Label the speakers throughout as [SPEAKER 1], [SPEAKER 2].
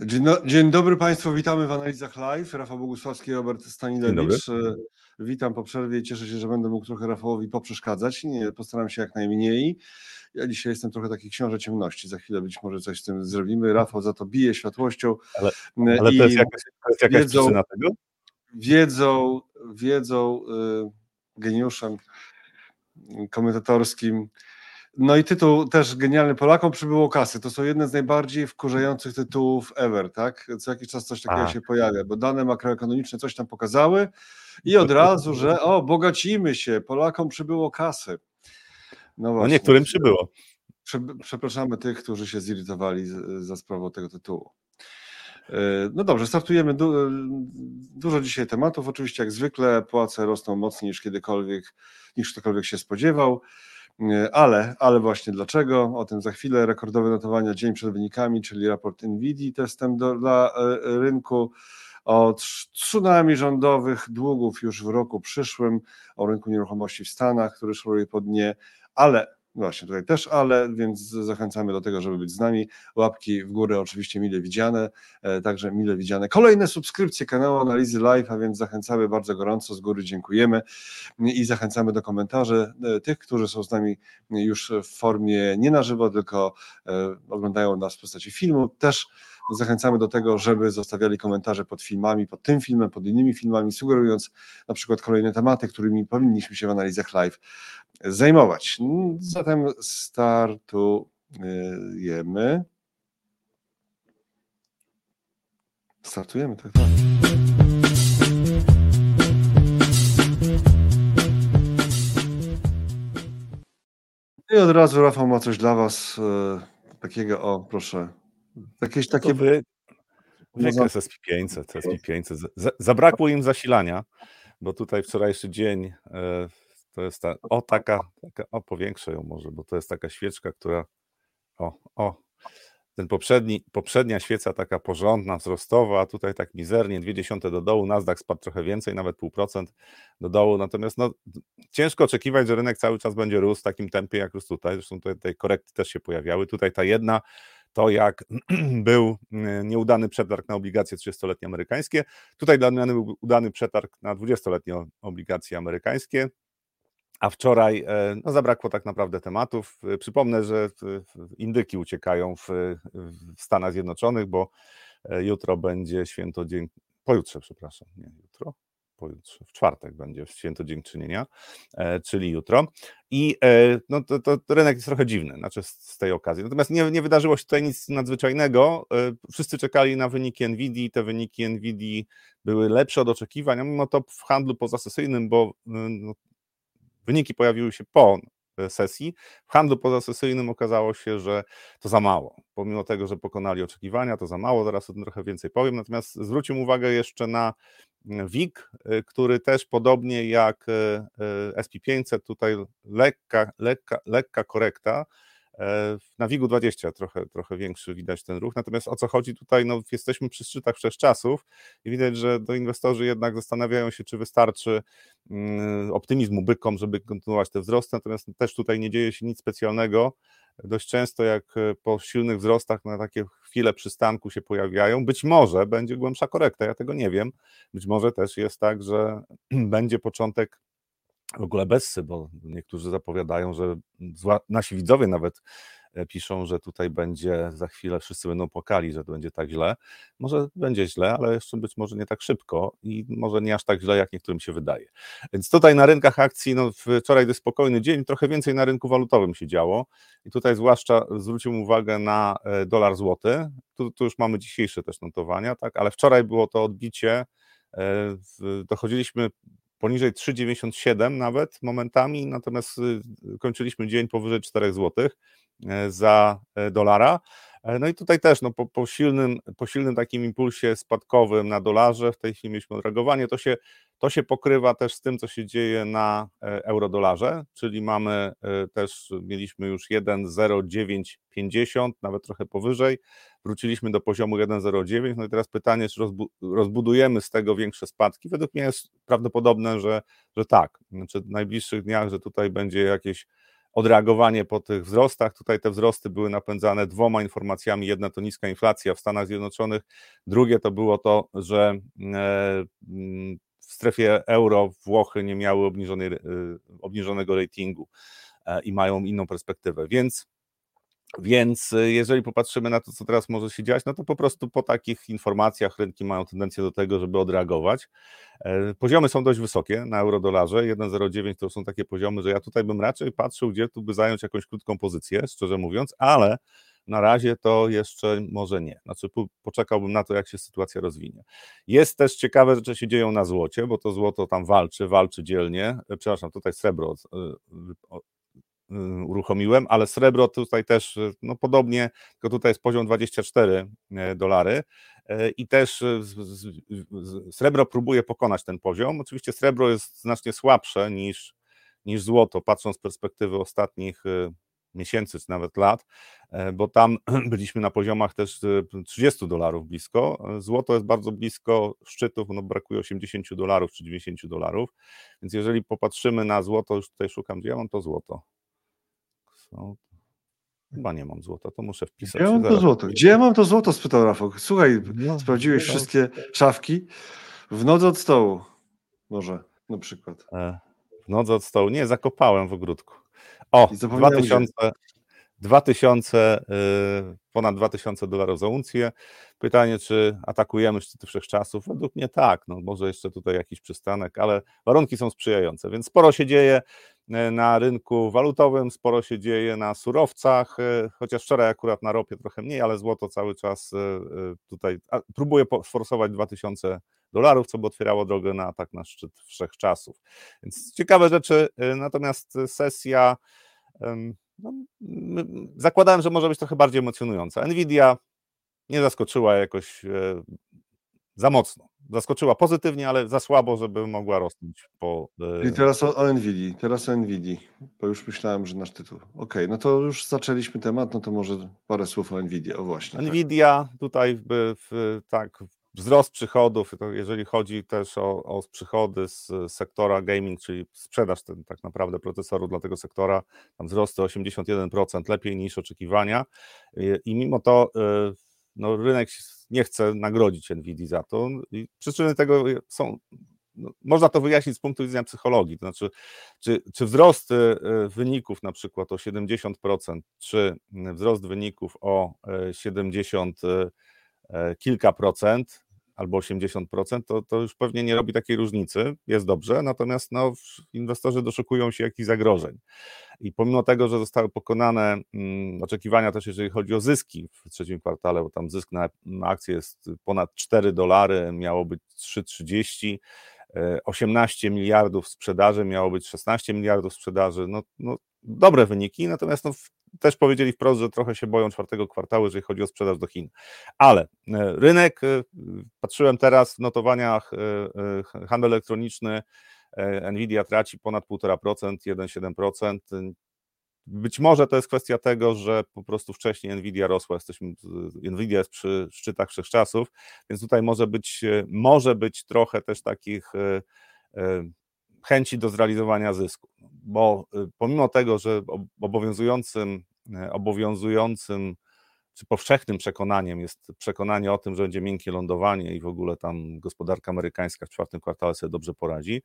[SPEAKER 1] Dzień, no, dzień, dobry Państwu, witamy w analizach live. Rafał Bogusławski, Robert Stanilewicz. Witam po przerwie. Cieszę się, że będę mógł trochę Rafałowi poprzeszkadzać. Nie, postaram się jak najmniej. Ja dzisiaj jestem trochę taki książę ciemności. Za chwilę być może coś z tym zrobimy. Rafał za to bije światłością.
[SPEAKER 2] Ale, e, ale to, jest jakaś, to jest jakaś wiedzą, przyczyna tego?
[SPEAKER 1] Wiedzą, wiedzą, y, geniuszem komentatorskim no i tytuł też genialny. Polakom przybyło kasy. To są jedne z najbardziej wkurzających tytułów ever, tak? Co jakiś czas coś takiego A. się pojawia, bo dane makroekonomiczne coś tam pokazały i od razu, że o, bogacimy się, Polakom przybyło kasy.
[SPEAKER 2] No, właśnie. no niektórym przybyło.
[SPEAKER 1] Przepraszamy tych, którzy się zirytowali za sprawą tego tytułu. E, no dobrze, startujemy. Du dużo dzisiaj tematów. Oczywiście, jak zwykle, płace rosną mocniej niż kiedykolwiek, niż ktokolwiek się spodziewał. Ale, ale właśnie dlaczego? O tym za chwilę. Rekordowe notowania dzień przed wynikami, czyli raport NVIDII testem do, dla e, rynku o tsunami rządowych długów już w roku przyszłym, o rynku nieruchomości w Stanach, który szoruje po dnie, ale Właśnie, tutaj też ale, więc zachęcamy do tego, żeby być z nami. Łapki w górę oczywiście mile widziane, e, także mile widziane. Kolejne subskrypcje kanału Analizy Live, a więc zachęcamy bardzo gorąco, z góry dziękujemy i zachęcamy do komentarzy e, tych, którzy są z nami już w formie nie na żywo, tylko e, oglądają nas w postaci filmu. Też zachęcamy do tego, żeby zostawiali komentarze pod filmami, pod tym filmem, pod innymi filmami, sugerując na przykład kolejne tematy, którymi powinniśmy się w analizach live zajmować. Zatem startujemy. Startujemy, tak, tak. I od razu Rafał ma coś dla Was e, takiego, o proszę,
[SPEAKER 2] jakieś takie... Wy... Wykres SP500, SP500. Zabrakło im zasilania, bo tutaj wczorajszy dzień e, to jest ta, o taka, taka, o powiększę ją może, bo to jest taka świeczka, która, o, o, ten poprzedni, poprzednia świeca taka porządna, wzrostowa, a tutaj tak mizernie, dwie dziesiąte do dołu, Nasdaq spadł trochę więcej, nawet pół procent do dołu, natomiast no, ciężko oczekiwać, że rynek cały czas będzie rósł w takim tempie, jak rósł tutaj, zresztą tutaj, tutaj korekty też się pojawiały, tutaj ta jedna, to jak był mm, nieudany przetarg na obligacje 30-letnie amerykańskie, tutaj dla mnie był udany przetarg na 20-letnie obligacje amerykańskie, a wczoraj e, no, zabrakło tak naprawdę tematów. E, przypomnę, że indyki uciekają w, w Stanach Zjednoczonych, bo e, jutro będzie święto dzień, pojutrze, przepraszam, nie jutro, pojutrze, w czwartek będzie święto dziękczynienia, czyli jutro. I no, to, to, rynek jest trochę dziwny, znaczy z, tej okazji. Natomiast nie, nie, wydarzyło się tutaj nic nadzwyczajnego. Wszyscy czekali na wyniki NVIDII, te wyniki NVIDII były lepsze od oczekiwań, mimo to w handlu pozasesyjnym, bo no, Wyniki pojawiły się po e, sesji. W handlu pozasesyjnym okazało się, że to za mało. Pomimo tego, że pokonali oczekiwania, to za mało, zaraz o tym trochę więcej powiem. Natomiast zwróćmy uwagę jeszcze na mm, WIG, e, który też podobnie jak e, SP500, tutaj lekka, lekka, lekka korekta, E, na WIG-u 20 trochę, trochę większy widać ten ruch, natomiast o co chodzi tutaj, no jesteśmy przy szczytach wszechczasów i widać, że to inwestorzy jednak zastanawiają się, czy wystarczy mm, optymizmu bykom, żeby kontynuować te wzrosty, natomiast też tutaj nie dzieje się nic specjalnego, dość często jak e, po silnych wzrostach na takie chwile przystanku się pojawiają, być może będzie głębsza korekta, ja tego nie wiem, być może też jest tak, że będzie początek w ogóle bezsy, bo niektórzy zapowiadają, że nasi widzowie nawet e, piszą, że tutaj będzie za chwilę wszyscy będą płakali, że to będzie tak źle. Może będzie źle, ale jeszcze być może nie tak szybko i może nie aż tak źle, jak niektórym się wydaje. Więc tutaj na rynkach akcji, no wczoraj to spokojny dzień, trochę więcej na rynku walutowym się działo i tutaj zwłaszcza zwróciłem uwagę na e, dolar złoty. Tu, tu już mamy dzisiejsze też notowania, tak, ale wczoraj było to odbicie e, dochodziliśmy poniżej 3,97 nawet momentami, natomiast y, kończyliśmy dzień powyżej 4 zł e, za e, dolara. E, no i tutaj też no, po, po, silnym, po silnym takim impulsie spadkowym na dolarze, w tej chwili mieliśmy odreagowanie, to się, to się pokrywa też z tym, co się dzieje na eurodolarze, czyli mamy też, mieliśmy już 1,0950, nawet trochę powyżej, wróciliśmy do poziomu 1,09. No i teraz pytanie, czy rozbudujemy z tego większe spadki? Według mnie jest prawdopodobne, że, że tak. Znaczy w najbliższych dniach, że tutaj będzie jakieś odreagowanie po tych wzrostach. Tutaj te wzrosty były napędzane dwoma informacjami. Jedna to niska inflacja w Stanach Zjednoczonych, drugie to było to, że mm, w strefie euro Włochy nie miały obniżonego ratingu i mają inną perspektywę. Więc więc y, jeżeli popatrzymy na to, co teraz może się dziać, no to po prostu po takich informacjach rynki mają tendencję do tego, żeby odreagować. E, poziomy są dość wysokie na eurodolarze. 1,09 to są takie poziomy, że ja tutaj bym raczej patrzył, gdzie tu by zająć jakąś krótką pozycję, szczerze mówiąc, ale na razie to jeszcze może nie. Znaczy, poczekałbym na to, jak się sytuacja rozwinie. Jest też ciekawe rzeczy się dzieją na złocie, bo to złoto tam walczy, walczy dzielnie. E, przepraszam, tutaj srebro e, Y, uruchomiłem, ale srebro tutaj też no podobnie, tylko tutaj jest poziom 24 y, dolary i też srebro próbuje pokonać ten poziom. Oczywiście srebro jest znacznie słabsze niż, niż złoto, patrząc z perspektywy ostatnich miesięcy czy nawet lat, bo tam byliśmy na poziomach też 30 dolarów blisko. Złoto jest bardzo blisko szczytów, no brakuje 80 dolarów czy 90 dolarów, więc jeżeli popatrzymy na złoto, już tutaj szukam, gdzie ja mam to złoto. Chyba nie mam złota, to muszę wpisać.
[SPEAKER 1] Gdzie ja mam to złoto? Gdzie ja mam to złoto? spytał Rafał. Słuchaj, no, sprawdziłeś no, wszystkie szafki w nodze od stołu. Może na przykład. E,
[SPEAKER 2] w nodze od stołu. Nie, zakopałem w ogródku. O, 2000, 2000, y, ponad 2000 dolarów za uncję. Pytanie, czy atakujemy szczyty wszechczasów? Według mnie tak, no może jeszcze tutaj jakiś przystanek, ale warunki są sprzyjające, więc sporo się dzieje y, na rynku walutowym, sporo się dzieje na surowcach, y, chociaż wczoraj akurat na ropie trochę mniej, ale złoto cały czas tutaj próbuje sforsować 2000 dolarów, co by otwierało drogę na atak na szczyt wszechczasów. Więc ciekawe rzeczy, natomiast sesja no, zakładałem, że może być trochę bardziej emocjonująca. Nvidia nie zaskoczyła jakoś e, za mocno. Zaskoczyła pozytywnie, ale za słabo, żeby mogła rosnąć po.
[SPEAKER 1] E, I teraz o, o Nvidii, teraz o Nvidii, bo już myślałem, że nasz tytuł. Okej, okay, no to już zaczęliśmy temat, no to może parę słów o Nvidia, o właśnie.
[SPEAKER 2] Tak. Nvidia tak. tutaj w, w, tak wzrost przychodów, jeżeli chodzi też o, o przychody z sektora gaming, czyli sprzedaż ten, tak naprawdę procesoru dla tego sektora, tam wzrosty 81%, lepiej niż oczekiwania. I mimo to y, no, rynek nie chce nagrodzić Nvidia za to. I przyczyny tego są no, można to wyjaśnić z punktu widzenia psychologii, to znaczy, czy, czy wzrost y, wyników na przykład o 70%, czy wzrost wyników o 70 y, kilka procent, albo 80%, to, to już pewnie nie robi takiej różnicy, jest dobrze, natomiast no, inwestorzy doszukują się jakichś zagrożeń. I pomimo tego, że zostały pokonane mm, oczekiwania też jeżeli chodzi o zyski w trzecim kwartale, bo tam zysk na, na akcję jest ponad 4 dolary, miało być 3,30, 18 e, miliardów sprzedaży, miało być 16 miliardów sprzedaży, no, no dobre wyniki, natomiast no, też powiedzieli wprost, że trochę się boją czwartego kwartału, jeżeli chodzi o sprzedaż do Chin. Ale e, rynek, e, patrzyłem teraz w notowaniach, e, handel elektroniczny, Nvidia traci ponad 1,5%, 1,7%. Być może to jest kwestia tego, że po prostu wcześniej Nvidia rosła, jesteśmy, Nvidia jest przy szczytach wszechczasów, więc tutaj może być, może być trochę też takich chęci do zrealizowania zysku. Bo y, pomimo tego, że obowiązującym, e, obowiązującym czy powszechnym przekonaniem jest przekonanie o tym, że będzie miękkie lądowanie i w ogóle tam gospodarka amerykańska w czwartym kwartale sobie dobrze poradzi,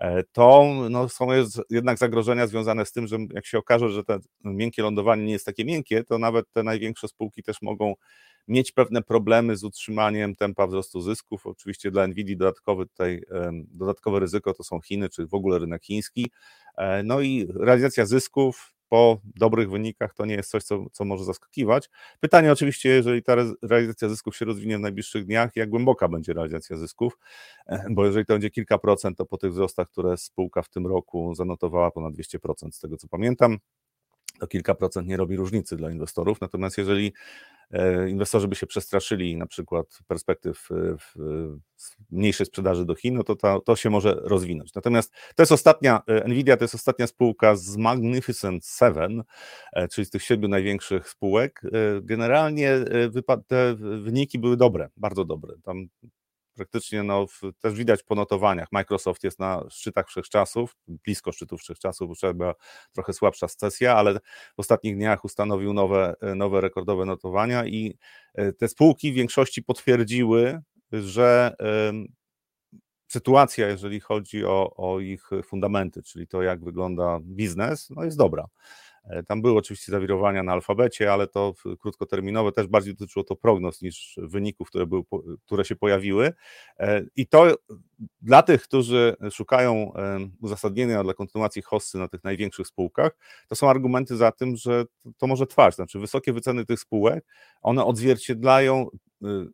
[SPEAKER 2] e, to no, są jednak zagrożenia związane z tym, że jak się okaże, że to miękkie lądowanie nie jest takie miękkie, to nawet te największe spółki też mogą mieć pewne problemy z utrzymaniem tempa wzrostu zysków. Oczywiście dla Nvidia dodatkowy tutaj, dodatkowe ryzyko to są Chiny, czy w ogóle rynek chiński. E, no i realizacja zysków po dobrych wynikach to nie jest coś, co, co może zaskakiwać. Pytanie oczywiście, jeżeli ta realizacja zysków się rozwinie w najbliższych dniach, jak głęboka będzie realizacja zysków, e, bo jeżeli to będzie kilka procent, to po tych wzrostach, które spółka w tym roku zanotowała ponad 200% z tego co pamiętam, to kilka procent nie robi różnicy dla inwestorów. Natomiast jeżeli e, inwestorzy by się przestraszyli na przykład perspektyw mniejszej sprzedaży do Chin, no to to, to się może rozwinąć. Natomiast to jest ostatnia, e, Nvidia to jest ostatnia spółka z Magnificent Seven, e, czyli z tych siedmiu największych spółek. Generalnie te wyniki były dobre, bardzo dobre. Tam praktycznie no, też widać po notowaniach. Microsoft jest na szczytach wszechczasów, blisko szczytów wszechczasów, bo trzeba trochę słabsza sesja, ale w ostatnich dniach ustanowił nowe, nowe rekordowe notowania i te spółki w większości potwierdziły, że sytuacja, jeżeli chodzi o, o ich fundamenty, czyli to, jak wygląda biznes, no jest dobra. E, tam były oczywiście zawirowania na alfabecie, ale to krótkoterminowe też bardziej dotyczyło to prognoz niż wyników, które, były, które się pojawiły. E, I to dla tych, którzy szukają uzasadnienia dla kontynuacji hossy na tych największych spółkach, to są argumenty za tym, że to może trwać. Znaczy, wysokie wyceny tych spółek, one odzwierciedlają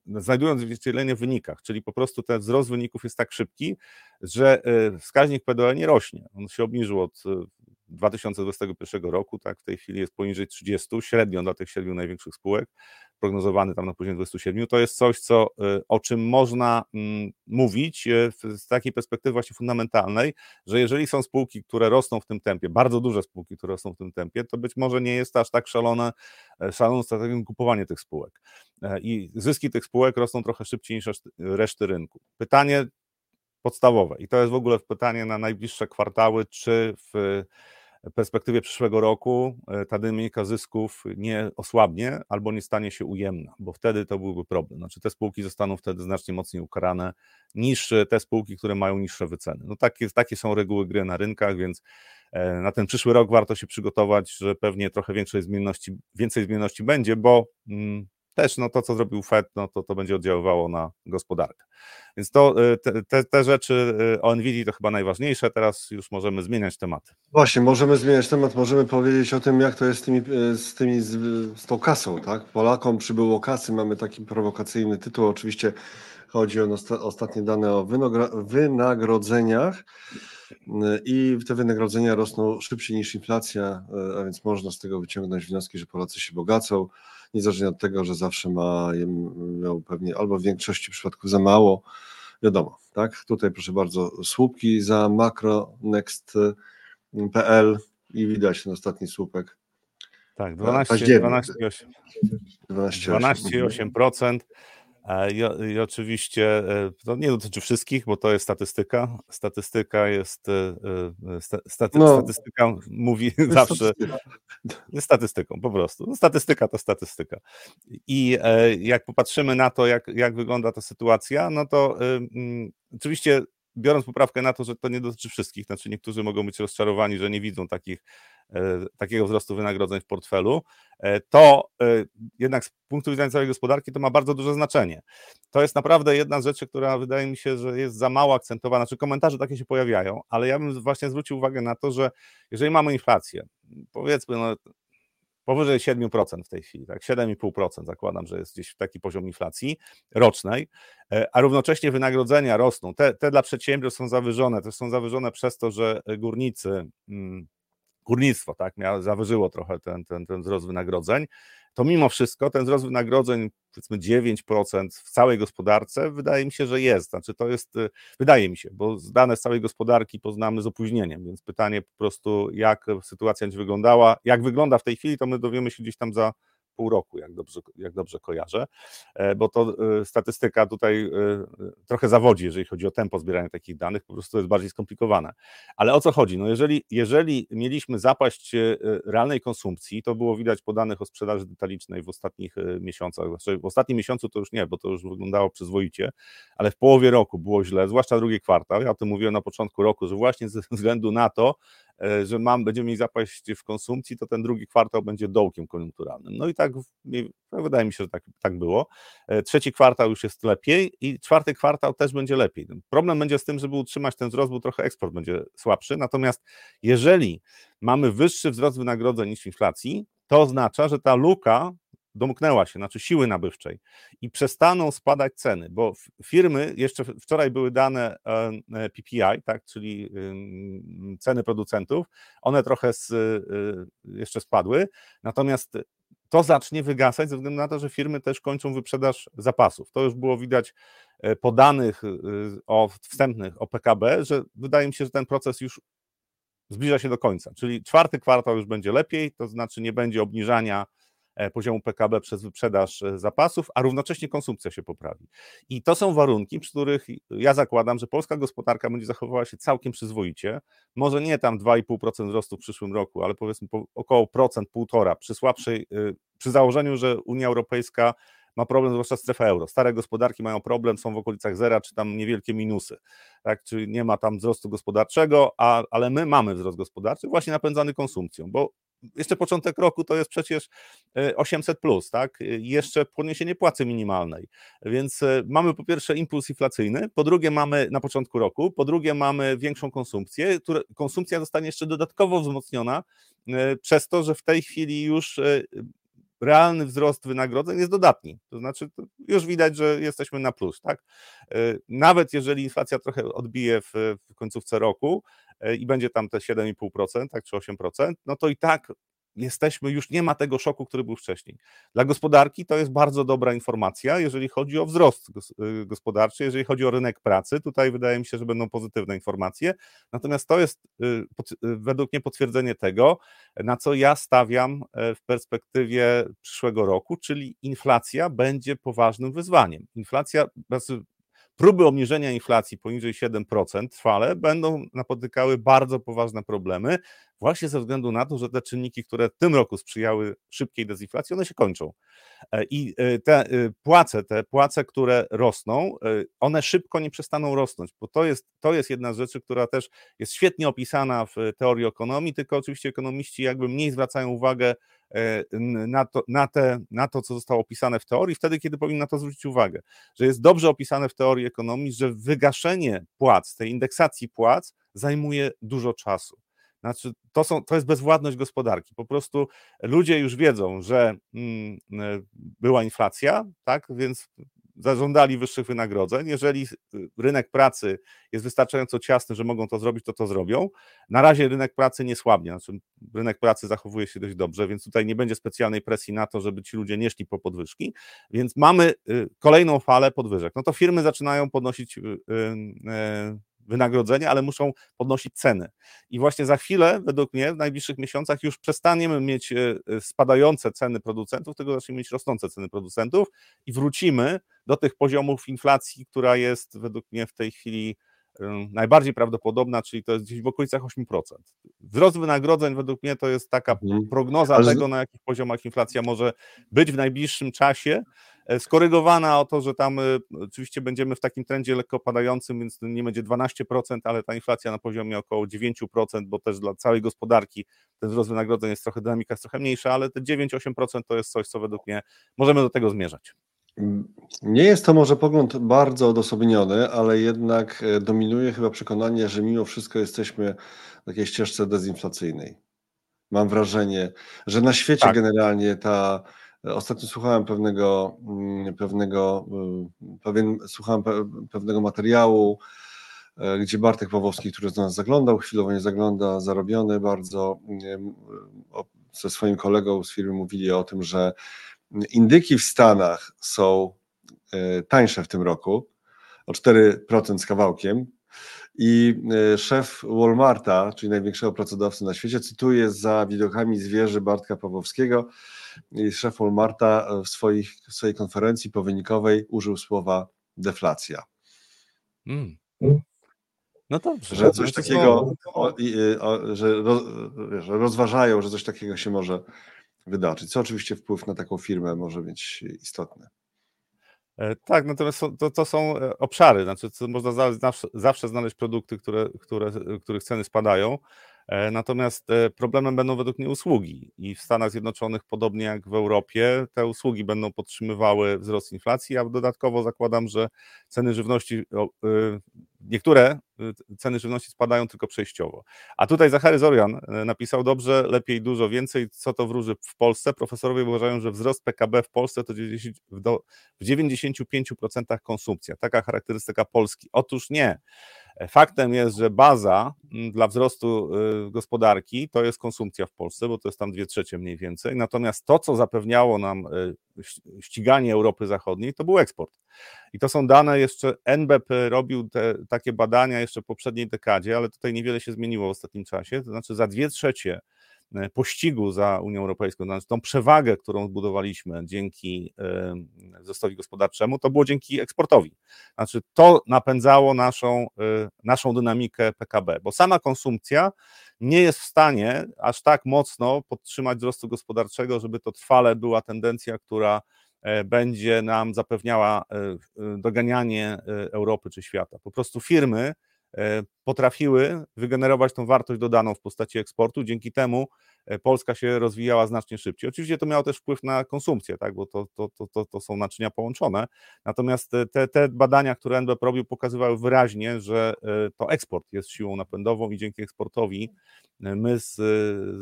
[SPEAKER 2] znajdują odzwierciedlenie w wynikach, czyli po prostu ten wzrost wyników jest tak szybki, że wskaźnik PDL nie rośnie. On się obniżył od 2021 roku, tak, w tej chwili jest poniżej 30, średnio dla tych siedmiu największych spółek, prognozowany tam na poziomie 27, to jest coś, co, y, o czym można mm, mówić y, z takiej perspektywy właśnie fundamentalnej, że jeżeli są spółki, które rosną w tym tempie, bardzo duże spółki, które rosną w tym tempie, to być może nie jest aż tak szalone, e, szaloną strategią kupowanie tych spółek. E, I zyski tych spółek rosną trochę szybciej niż reszty rynku. Pytanie podstawowe, i to jest w ogóle pytanie na najbliższe kwartały, czy w perspektywie przyszłego roku e, ta dynamika zysków nie osłabnie albo nie stanie się ujemna, bo wtedy to byłby problem. Znaczy te spółki zostaną wtedy znacznie mocniej ukarane niż te spółki, które mają niższe wyceny. No takie, takie są reguły gry na rynkach, więc e, na ten przyszły rok warto się przygotować, że pewnie trochę większej zmienności, więcej zmienności będzie, bo mm, też no, to, co zrobił Fed, no, to, to będzie oddziaływało na gospodarkę. Więc to, y, te, te, rzeczy y, o NVIDII to chyba najważniejsze, teraz już możemy zmieniać tematy.
[SPEAKER 1] Właśnie, możemy zmieniać temat, możemy powiedzieć o tym, jak to jest z, tymi, y, z, tymi, z, z tą kasą, tak? Polakom przybyło kasy, mamy taki prowokacyjny tytuł, oczywiście chodzi o ostatnie dane o wynagrodzeniach i te wynagrodzenia rosną szybciej niż inflacja, a więc można z tego wyciągnąć wnioski, że Polacy się bogacą niezależnie od tego, że zawsze ma miał pewnie albo w większości przypadków za mało, wiadomo, tak? Tutaj proszę bardzo, słupki za makronext.pl i widać ten ostatni słupek.
[SPEAKER 2] Tak, 12,8%. 12, 12, 12, E, I, I, oczywiście e, to nie dotyczy wszystkich, bo to jest statystyka. Statystyka jest. E, staty, no, statystyka mówi jest zawsze. Jest statystyką, po prostu. No, statystyka to statystyka. I jak popatrzymy na to, jak, jak wygląda ta sytuacja, no to um, oczywiście biorąc poprawkę na to, że to nie dotyczy wszystkich, znaczy niektórzy mogą być rozczarowani, że nie widzą takich, e, takiego wzrostu wynagrodzeń w portfelu, e, to e, jednak z punktu widzenia całej gospodarki to ma bardzo duże znaczenie. To jest naprawdę jedna z rzeczy, która wydaje mi się, że jest za mało akcentowana, czy znaczy komentarze takie się pojawiają, ale ja bym właśnie zwrócił uwagę na to, że jeżeli mamy inflację, powiedzmy, no, powyżej 7% w tej chwili, tak 7,5% zakładam, że jest gdzieś taki poziom inflacji rocznej, e, a równocześnie wynagrodzenia rosną. Te, te dla przedsiębiorstw są zawyżone, też są zawyżone przez to, że górnicy, mm, górnictwo tak, miało, zawyżyło trochę ten, ten, ten wzrost wynagrodzeń, to mimo wszystko ten wzrost wynagrodzeń, powiedzmy 9% w całej gospodarce, wydaje mi się, że jest. Znaczy to jest, y, wydaje mi się, bo dane z całej gospodarki poznamy z opóźnieniem, więc pytanie po prostu, jak sytuacja będzie wyglądała, jak wygląda w tej chwili, to my dowiemy się gdzieś tam za pół roku, jak dobrze, jak dobrze kojarzę, e, bo to e, statystyka tutaj e, trochę zawodzi, jeżeli chodzi o tempo zbierania takich danych, po prostu jest bardziej skomplikowane. Ale o co chodzi? No jeżeli, jeżeli mieliśmy zapaść realnej konsumpcji, to było widać po danych o sprzedaży detalicznej w ostatnich miesiącach, znaczy w ostatnim miesiącu to już nie, bo to już wyglądało przyzwoicie, ale w połowie roku było źle, zwłaszcza drugi kwartał. Ja o tym mówiłem na początku roku, że właśnie ze względu na to, że mam, będziemy mieli zapaść w konsumpcji, to ten drugi kwartał będzie dołkiem koniunkturalnym. No i tak no wydaje mi się, że tak, tak było. E, trzeci kwartał już jest lepiej i czwarty kwartał też będzie lepiej. Problem będzie z tym, żeby utrzymać ten wzrost, bo trochę eksport będzie słabszy. Natomiast jeżeli mamy wyższy wzrost wynagrodzeń niż inflacji, to oznacza, że ta luka domknęła się, znaczy siły nabywczej i przestaną spadać ceny, bo firmy, jeszcze wczoraj były dane e, e, PPI, tak, czyli ceny producentów, one trochę z, e, jeszcze spadły, natomiast to zacznie wygasać ze względu na to, że firmy też kończą wyprzedaż zapasów. To już było widać po danych o wstępnych o PKB, że wydaje mi się, że ten proces już zbliża się do końca, czyli czwarty kwartał już będzie lepiej, to znaczy nie będzie obniżania e, poziomu PKB przez wyprzedaż e, zapasów, a równocześnie konsumpcja się poprawi. I to są warunki, przy których ja zakładam, że polska gospodarka będzie zachowywała się całkiem przyzwoicie. Może nie tam 2,5% wzrostu w przyszłym roku, ale powiedzmy około procent, półtora przy słabszej, przy założeniu, że Unia Europejska ma problem, zwłaszcza strefa euro. Stare gospodarki mają problem, są w okolicach zera, czy tam niewielkie minusy. Tak? Czyli nie ma tam wzrostu gospodarczego, a, ale my mamy wzrost gospodarczy, właśnie napędzany konsumpcją, bo jeszcze początek roku to jest przecież 800 e, plus, tak? Jeszcze podniesienie płacy minimalnej. Więc e, mamy po pierwsze impuls inflacyjny, po drugie mamy na początku roku, po drugie mamy większą konsumpcję. Która, konsumpcja zostanie jeszcze dodatkowo wzmocniona e, przez to, że w tej chwili już realny wzrost wynagrodzeń jest dodatni. To znaczy, to już widać, że jesteśmy na plus, tak? E, nawet jeżeli inflacja trochę odbije w, w końcówce roku e, i będzie tam te 7,5%, tak, czy 8%, no to i tak jesteśmy, już nie ma tego szoku, który był wcześniej. Dla gospodarki to jest bardzo dobra informacja, jeżeli chodzi o wzrost y, gospodarczy, jeżeli chodzi o rynek pracy. Tutaj wydaje mi się, że będą pozytywne informacje. Natomiast to jest y, y, według mnie potwierdzenie tego, na co ja stawiam e, w perspektywie przyszłego roku, czyli inflacja będzie poważnym wyzwaniem. Inflacja, znaczy próby obniżenia inflacji poniżej 7% trwale będą napotykały bardzo poważne problemy, właśnie ze względu na to, że te czynniki, które w tym roku sprzyjały szybkiej dezinflacji, one się kończą. E, I e, te e, płace, te płace, które rosną, one szybko nie przestaną rosnąć, bo to jest, to jest jedna z rzeczy, która też jest świetnie opisana w teorii ekonomii, tylko oczywiście ekonomiści jakby mniej zwracają uwagę na to, na, te, na to, co zostało opisane w teorii, wtedy, kiedy powinno na to zwrócić uwagę, że jest dobrze opisane w teorii ekonomii, że wygaszenie płac, tej indeksacji płac zajmuje dużo czasu. Znaczy, to, są, to jest bezwładność gospodarki. Po prostu ludzie już wiedzą, że mm, e, była inflacja, tak, więc zażądali wyższych wynagrodzeń. Jeżeli y, rynek pracy jest wystarczająco ciasny, że mogą to zrobić, to to zrobią. Na razie rynek pracy nie słabnie, znaczy rynek pracy zachowuje się dość dobrze, więc tutaj nie będzie specjalnej presji na to, żeby ci ludzie nie szli po podwyżki, więc mamy y, kolejną falę podwyżek. No to firmy zaczynają podnosić wynagrodzenia, ale muszą podnosić ceny. I właśnie za chwilę, według mnie, w najbliższych miesiącach już przestaniemy mieć e, e, spadające ceny producentów, tylko zaczniemy mieć rosnące ceny producentów i wrócimy do tych poziomów inflacji, która jest według mnie w tej chwili najbardziej prawdopodobna, czyli to jest gdzieś w okolicach 8%. Wzrost wynagrodzeń według mnie to jest taka mhm. prognoza tego, na jakich poziomach inflacja może być w najbliższym czasie, e, skorygowana o to, że tam e, oczywiście będziemy w takim trendzie lekko padającym, więc nie będzie 12%, ale ta inflacja na poziomie około 9%, bo też dla całej gospodarki ten wzrost wynagrodzeń jest trochę, dynamika jest trochę mniejsza, ale te 9-8% to jest coś, co według mnie możemy do tego zmierzać.
[SPEAKER 1] Nie jest to może pogląd bardzo odosobniony, ale jednak e, dominuje chyba przekonanie, że mimo wszystko jesteśmy w takiej ścieżce dezinflacyjnej. Mam wrażenie, że na świecie tak. generalnie ta. E, ostatnio słuchałem pewnego, mm, pewnego, e, pewien, słuchałem pewnego materiału, gdzie Bartek Pawłowski, który z nas zaglądał, chwilowo nie zagląda, zarobiony bardzo, ze swoim kolegą z firmy mówili o tym, że Indyki w Stanach są e, tańsze w tym roku, o 4% z kawałkiem. I e, szef Walmarta, czyli największego pracodawcy na świecie, cytuje za widokami z wieży Bartka Pawłowskiego. Szef Walmarta w, swoich, w swojej konferencji powynikowej użył słowa deflacja. Mm. No dobrze. Że coś no takiego, o, o, że, roz, że rozważają, że coś takiego się może wydarzyć, co oczywiście wpływ na taką firmę może mieć istotny.
[SPEAKER 2] E, tak, natomiast to, to są e, obszary, znaczy można zawsze, znaleźć produkty, które, które, których ceny spadają, natomiast problemem będą według mnie usługi. I w Stanach Zjednoczonych, podobnie jak w Europie, te usługi będą podtrzymywały wzrost inflacji, a dodatkowo zakładam, że ceny żywności niektóre y, ceny żywności spadają tylko przejściowo. A tutaj Zachary Zorian y, napisał dobrze, lepiej, dużo więcej, co to wróży w Polsce. Profesorowie uważają, że wzrost PKB w Polsce to w 95% konsumpcja. Taka charakterystyka Polski. Otóż nie. Faktem jest, że baza mm, dla wzrostu y, gospodarki to jest konsumpcja w Polsce, bo to jest tam dwie trzecie mniej więcej. Natomiast to, co zapewniało nam ściganie Europy Zachodniej, to był eksport. I to są dane jeszcze, NBP robił te, takie badania jeszcze w poprzedniej dekadzie, ale tutaj niewiele się zmieniło w ostatnim czasie, to znaczy za dwie trzecie pościgu za Unią Europejską, znaczy tą przewagę, którą zbudowaliśmy dzięki wzrostowi gospodarczemu, to było dzięki eksportowi. Znaczy to napędzało naszą, naszą dynamikę PKB, bo sama konsumpcja nie jest w stanie aż tak mocno podtrzymać wzrostu gospodarczego, żeby to trwale była tendencja, która e, będzie nam zapewniała e, e, doganianie Europy czy świata. Po prostu firmy potrafiły wygenerować tą wartość dodaną w postaci eksportu, dzięki temu Polska się rozwijała znacznie szybciej. Oczywiście to miało też wpływ na konsumpcję, tak, bo to, to, to, to, są naczynia połączone, natomiast te, te badania, które NBP robił, pokazywały wyraźnie, że to eksport jest siłą napędową i dzięki eksportowi my z,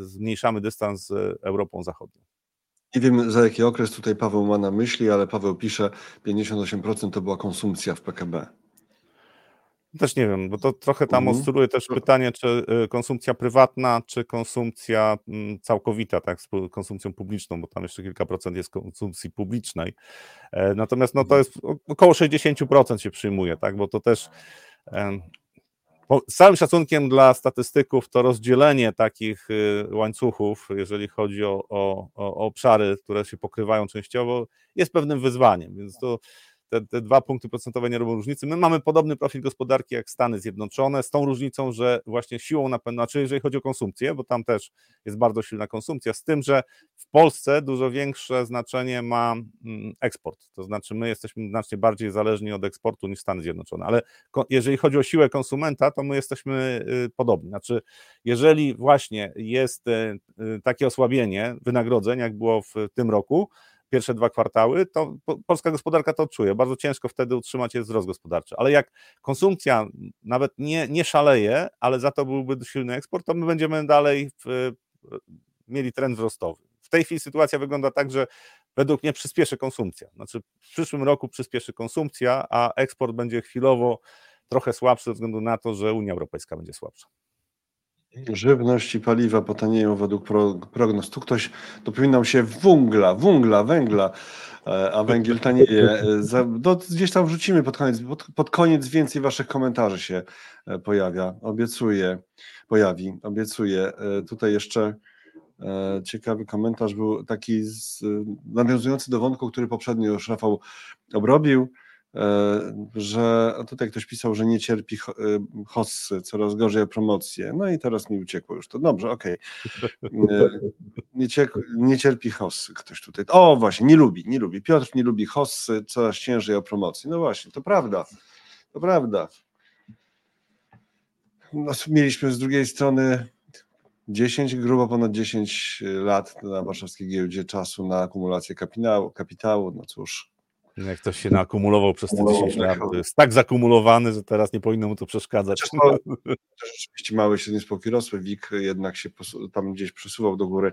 [SPEAKER 2] zmniejszamy dystans z Europą Zachodnią.
[SPEAKER 1] Nie wiem za jaki okres tutaj Paweł ma na myśli, ale Paweł pisze, 58% to była konsumpcja w PKB.
[SPEAKER 2] Też nie wiem, bo to trochę tam mhm. oscyluje też pytanie, czy y, konsumpcja prywatna, czy konsumpcja mm, całkowita, tak, z konsumpcją publiczną, bo tam jeszcze kilka procent jest konsumpcji publicznej. E, natomiast no to mhm. jest około 60% się przyjmuje, tak, bo to też z całym szacunkiem dla statystyków, to rozdzielenie takich y, łańcuchów, jeżeli chodzi o, o, o obszary, które się pokrywają częściowo, jest pewnym wyzwaniem, więc to te, te dwa punkty procentowe nie robią różnicy. My mamy podobny profil gospodarki jak Stany Zjednoczone, z tą różnicą, że właśnie siłą napędu, znaczy jeżeli chodzi o konsumpcję, bo tam też jest bardzo silna konsumpcja, z tym, że w Polsce dużo większe znaczenie ma mm, eksport. To znaczy, my jesteśmy znacznie bardziej zależni od eksportu niż Stany Zjednoczone, ale jeżeli chodzi o siłę konsumenta, to my jesteśmy y, podobni. Znaczy, jeżeli właśnie jest y, y, takie osłabienie wynagrodzeń, jak było w tym roku, pierwsze dwa kwartały, to polska gospodarka to odczuje. Bardzo ciężko wtedy utrzymać jest wzrost gospodarczy. Ale jak konsumpcja nawet nie, nie szaleje, ale za to byłby silny eksport, to my będziemy dalej w, mieli trend wzrostowy. W tej chwili sytuacja wygląda tak, że według mnie przyspieszy konsumpcja. Znaczy w przyszłym roku przyspieszy konsumpcja, a eksport będzie chwilowo trochę słabszy ze względu na to, że Unia Europejska będzie słabsza.
[SPEAKER 1] Żywność i paliwa potanieją według prognoz. Tu ktoś dopominał się węgla, węgla, węgla, e, a węgiel tanieje. E, do, gdzieś tam wrzucimy pod koniec, pod, koniec więcej waszych komentarzy się e, pojawia. Obiecuję, pojawi, obiecuję. Tutaj jeszcze ciekawy komentarz był taki z, nawiązujący do wątku, który poprzednio już Rafał obrobił. E, że tutaj ktoś pisał, że nie cierpi e, hossy, coraz gorzej o promocję. No i teraz mi uciekło już to. Dobrze, okej. Okay. E, nie, nie, cierpi hossy ktoś tutaj. O właśnie, nie lubi, nie lubi. Piotr nie lubi hossy, coraz ciężej o promocji. No właśnie, to prawda. To prawda. No, mieliśmy z drugiej strony 10, grubo ponad 10 lat na warszawskiej giełdzie czasu na akumulację kapitału. kapitału. No cóż,
[SPEAKER 2] jak ktoś się naakumulował przez te 10 lat, to jest tak zakumulowany, że teraz nie powinno mu to przeszkadzać.
[SPEAKER 1] Rzeczywiście małe średnie spółki rosły, WIG jednak się tam gdzieś przesuwał do góry.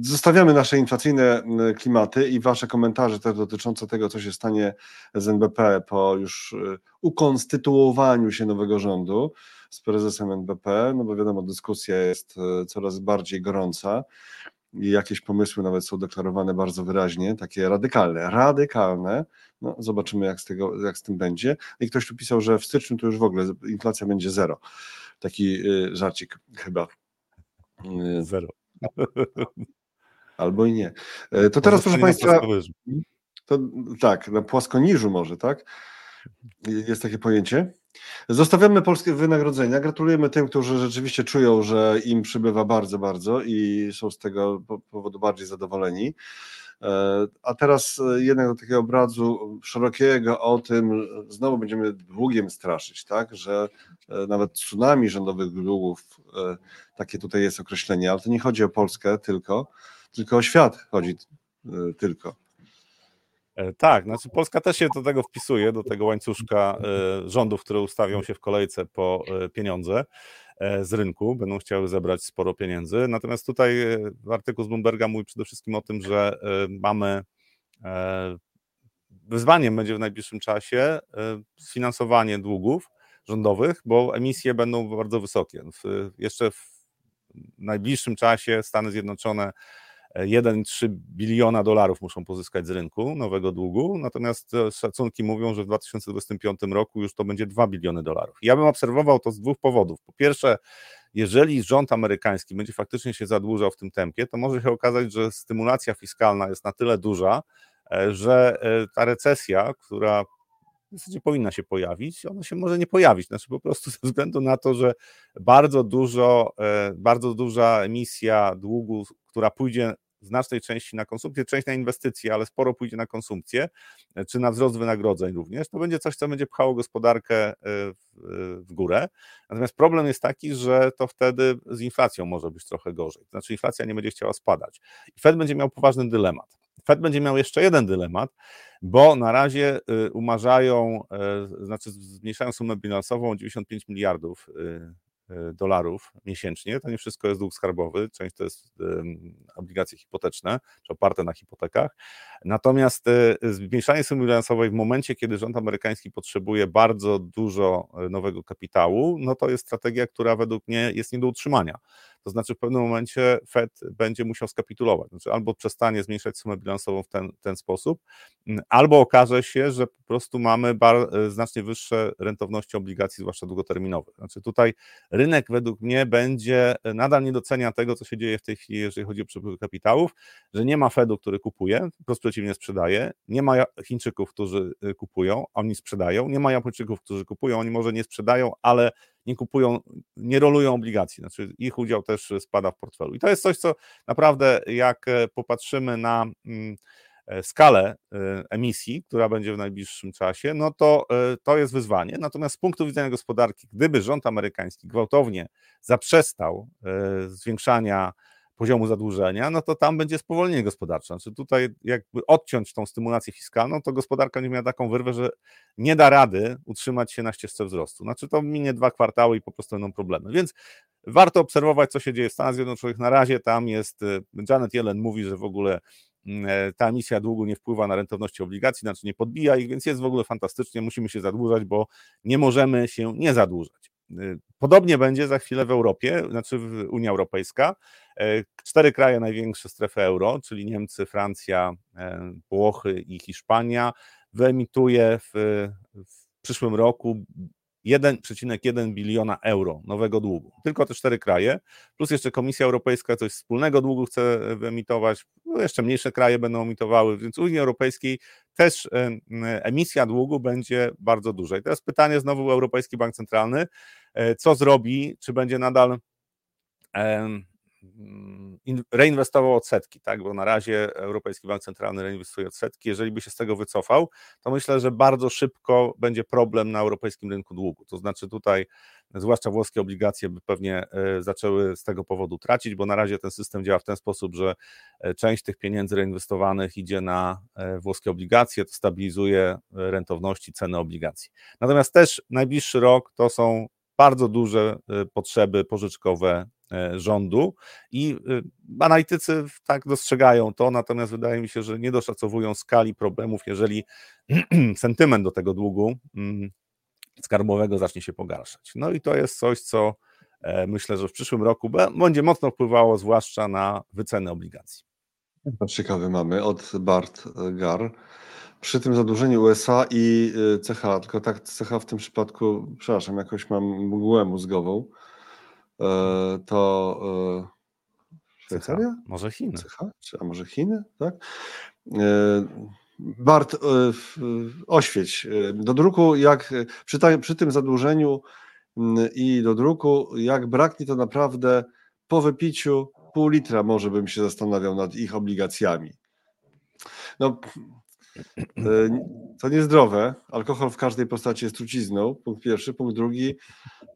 [SPEAKER 1] Zostawiamy nasze inflacyjne klimaty i Wasze komentarze też dotyczące tego, co się stanie z NBP po już y, ukonstytuowaniu się nowego rządu z prezesem NBP, no bo wiadomo, dyskusja jest y, coraz bardziej gorąca i jakieś pomysły nawet są deklarowane bardzo wyraźnie, takie radykalne, radykalne. No, zobaczymy, jak z, tego, jak z tym będzie. I ktoś tu pisał, że w styczniu to już w ogóle inflacja będzie zero. Taki y, żarcik chyba.
[SPEAKER 2] Y, zero.
[SPEAKER 1] Albo i nie. Y, to teraz, proszę Państwa. To, tak, na płaskoniżu może, tak? Jest takie pojęcie. Zostawiamy polskie wynagrodzenia. Gratulujemy tym, którzy rzeczywiście czują, że im przybywa bardzo, bardzo i są z tego powodu bardziej zadowoleni. E, a teraz jednak do takiego obrazu szerokiego o tym, znowu będziemy długiem straszyć, tak, że e, nawet tsunami rządowych długów, e, takie tutaj jest określenie, ale to nie chodzi o Polskę tylko, tylko o świat chodzi tylko.
[SPEAKER 2] E, tak, znaczy Polska też się do tego wpisuje, do tego łańcuszka e, rządów, które ustawią się w kolejce po e, pieniądze z rynku, będą chciały zebrać sporo pieniędzy. Natomiast tutaj artykuł z Bloomberga mówi przede wszystkim o tym, że mamy wyzwaniem będzie w najbliższym czasie sfinansowanie długów rządowych, bo emisje będą bardzo wysokie. jeszcze w najbliższym czasie Stany Zjednoczone 1,3 biliona dolarów muszą pozyskać z rynku nowego długu, natomiast szacunki mówią, że w 2025 roku już to będzie 2 biliony dolarów. Ja bym obserwował to z dwóch powodów. Po pierwsze, jeżeli rząd amerykański będzie faktycznie się zadłużał w tym tempie, to może się okazać, że stymulacja fiskalna jest na tyle duża, że ta recesja, która w zasadzie powinna się pojawić, ona się może nie pojawić, znaczy po prostu ze względu na to, że bardzo dużo, e, bardzo duża emisja długu, która pójdzie znacznej części na konsumpcję, część na inwestycje, ale sporo pójdzie na konsumpcję, e, czy na wzrost wynagrodzeń również, to będzie coś, co będzie pchało gospodarkę e, w, górę. Natomiast problem jest taki, że to wtedy z inflacją może być trochę gorzej. Znaczy inflacja nie będzie chciała spadać. I Fed będzie miał poważny dylemat. Fed będzie miał jeszcze jeden dylemat, bo na razie y, umarzają, znaczy zmniejszają sumę bilansową o 95 miliardów dolarów miesięcznie. To nie wszystko jest dług skarbowy, część to jest obligacje hipoteczne, czy oparte na hipotekach. Natomiast zmniejszanie sumy bilansowej w momencie, kiedy rząd amerykański potrzebuje bardzo dużo nowego kapitału, no to jest strategia, która według mnie jest nie do utrzymania. To znaczy w pewnym momencie Fed będzie musiał skapitulować, znaczy albo przestanie zmniejszać sumę bilansową w ten, ten sposób, mm, albo okaże się, że po prostu mamy bar, e, znacznie wyższe rentowności obligacji, zwłaszcza długoterminowych. Znaczy tutaj rynek według mnie będzie e, nadal nie docenia tego, co się dzieje w tej chwili, jeżeli chodzi o przepływ kapitałów, że nie ma Fedu, który kupuje, wprost przeciwnie sprzedaje, nie ma Chińczyków, którzy e, kupują, oni sprzedają, nie ma Japończyków, którzy kupują, oni może nie sprzedają, ale nie kupują, nie rolują obligacji, znaczy ich udział też spada w portfelu. I to jest coś, co naprawdę jak e, popatrzymy na mm, e, skalę e, emisji, która będzie w najbliższym czasie, no to to jest wyzwanie. Natomiast z punktu widzenia gospodarki, gdyby rząd amerykański gwałtownie zaprzestał zwiększania poziomu zadłużenia, no to tam będzie spowolnienie gospodarcze. Znaczy tutaj jakby odciąć tą stymulację fiskalną, to gospodarka będzie miała taką wyrwę, że nie da rady utrzymać się na ścieżce wzrostu. Znaczy to minie dwa kwartały i po prostu będą problemy. Więc warto obserwować, co się dzieje w Stanach Zjednoczonych. Na razie tam jest, y, Janet Yellen mówi, że w ogóle mm, e, ta emisja długu nie wpływa na rentowności obligacji, znaczy nie podbija ich, więc jest w ogóle fantastycznie, musimy się zadłużać, bo nie możemy się nie zadłużać. Y, podobnie będzie za chwilę w Europie, znaczy Unia Europejska. E, cztery kraje największe strefy euro, czyli Niemcy, Francja, e, Włochy i Hiszpania, wyemituje w, w przyszłym roku 1,1 biliona euro nowego długu. Tylko te cztery kraje, plus jeszcze Komisja Europejska coś wspólnego długu chce wyemitować, no jeszcze mniejsze kraje będą emitowały, więc Unii Europejskiej też e, emisja długu będzie bardzo duża. I teraz pytanie znowu Europejski Bank Centralny, co zrobi, czy będzie nadal reinwestował odsetki, tak? bo na razie Europejski Bank Centralny reinwestuje odsetki. Jeżeli by się z tego wycofał, to myślę, że bardzo szybko będzie problem na europejskim rynku długu. To znaczy tutaj, zwłaszcza włoskie obligacje by pewnie e, zaczęły z tego powodu tracić, bo na razie ten system działa w ten sposób, że e, część tych pieniędzy reinwestowanych idzie na e, włoskie obligacje, to stabilizuje rentowności, ceny obligacji. Natomiast też najbliższy rok to są bardzo duże potrzeby pożyczkowe rządu i e, analitycy tak dostrzegają to, natomiast wydaje mi się, że nie doszacowują skali problemów, jeżeli sentyment do tego długu mm, skarbowego zacznie się pogarszać. No i to jest coś, co e, myślę, że w przyszłym roku będzie mocno wpływało zwłaszcza na wyceny obligacji.
[SPEAKER 1] To ciekawy mamy od Bart Gar. Przy tym zadłużeniu USA i CH, tylko tak CH w tym przypadku, przepraszam, jakoś mam mgłę mózgową, E, to e, Szwajcaria?
[SPEAKER 2] Może Chiny.
[SPEAKER 1] CH? Czy, a może Chiny, tak? E, Bart, oświeć. Do druku, jak przy, ta, przy tym zadłużeniu i do druku, jak braknie to naprawdę po wypiciu pół litra, może bym się zastanawiał nad ich obligacjami. No, to niezdrowe. Alkohol w każdej postaci jest trucizną. Punkt pierwszy. Punkt drugi.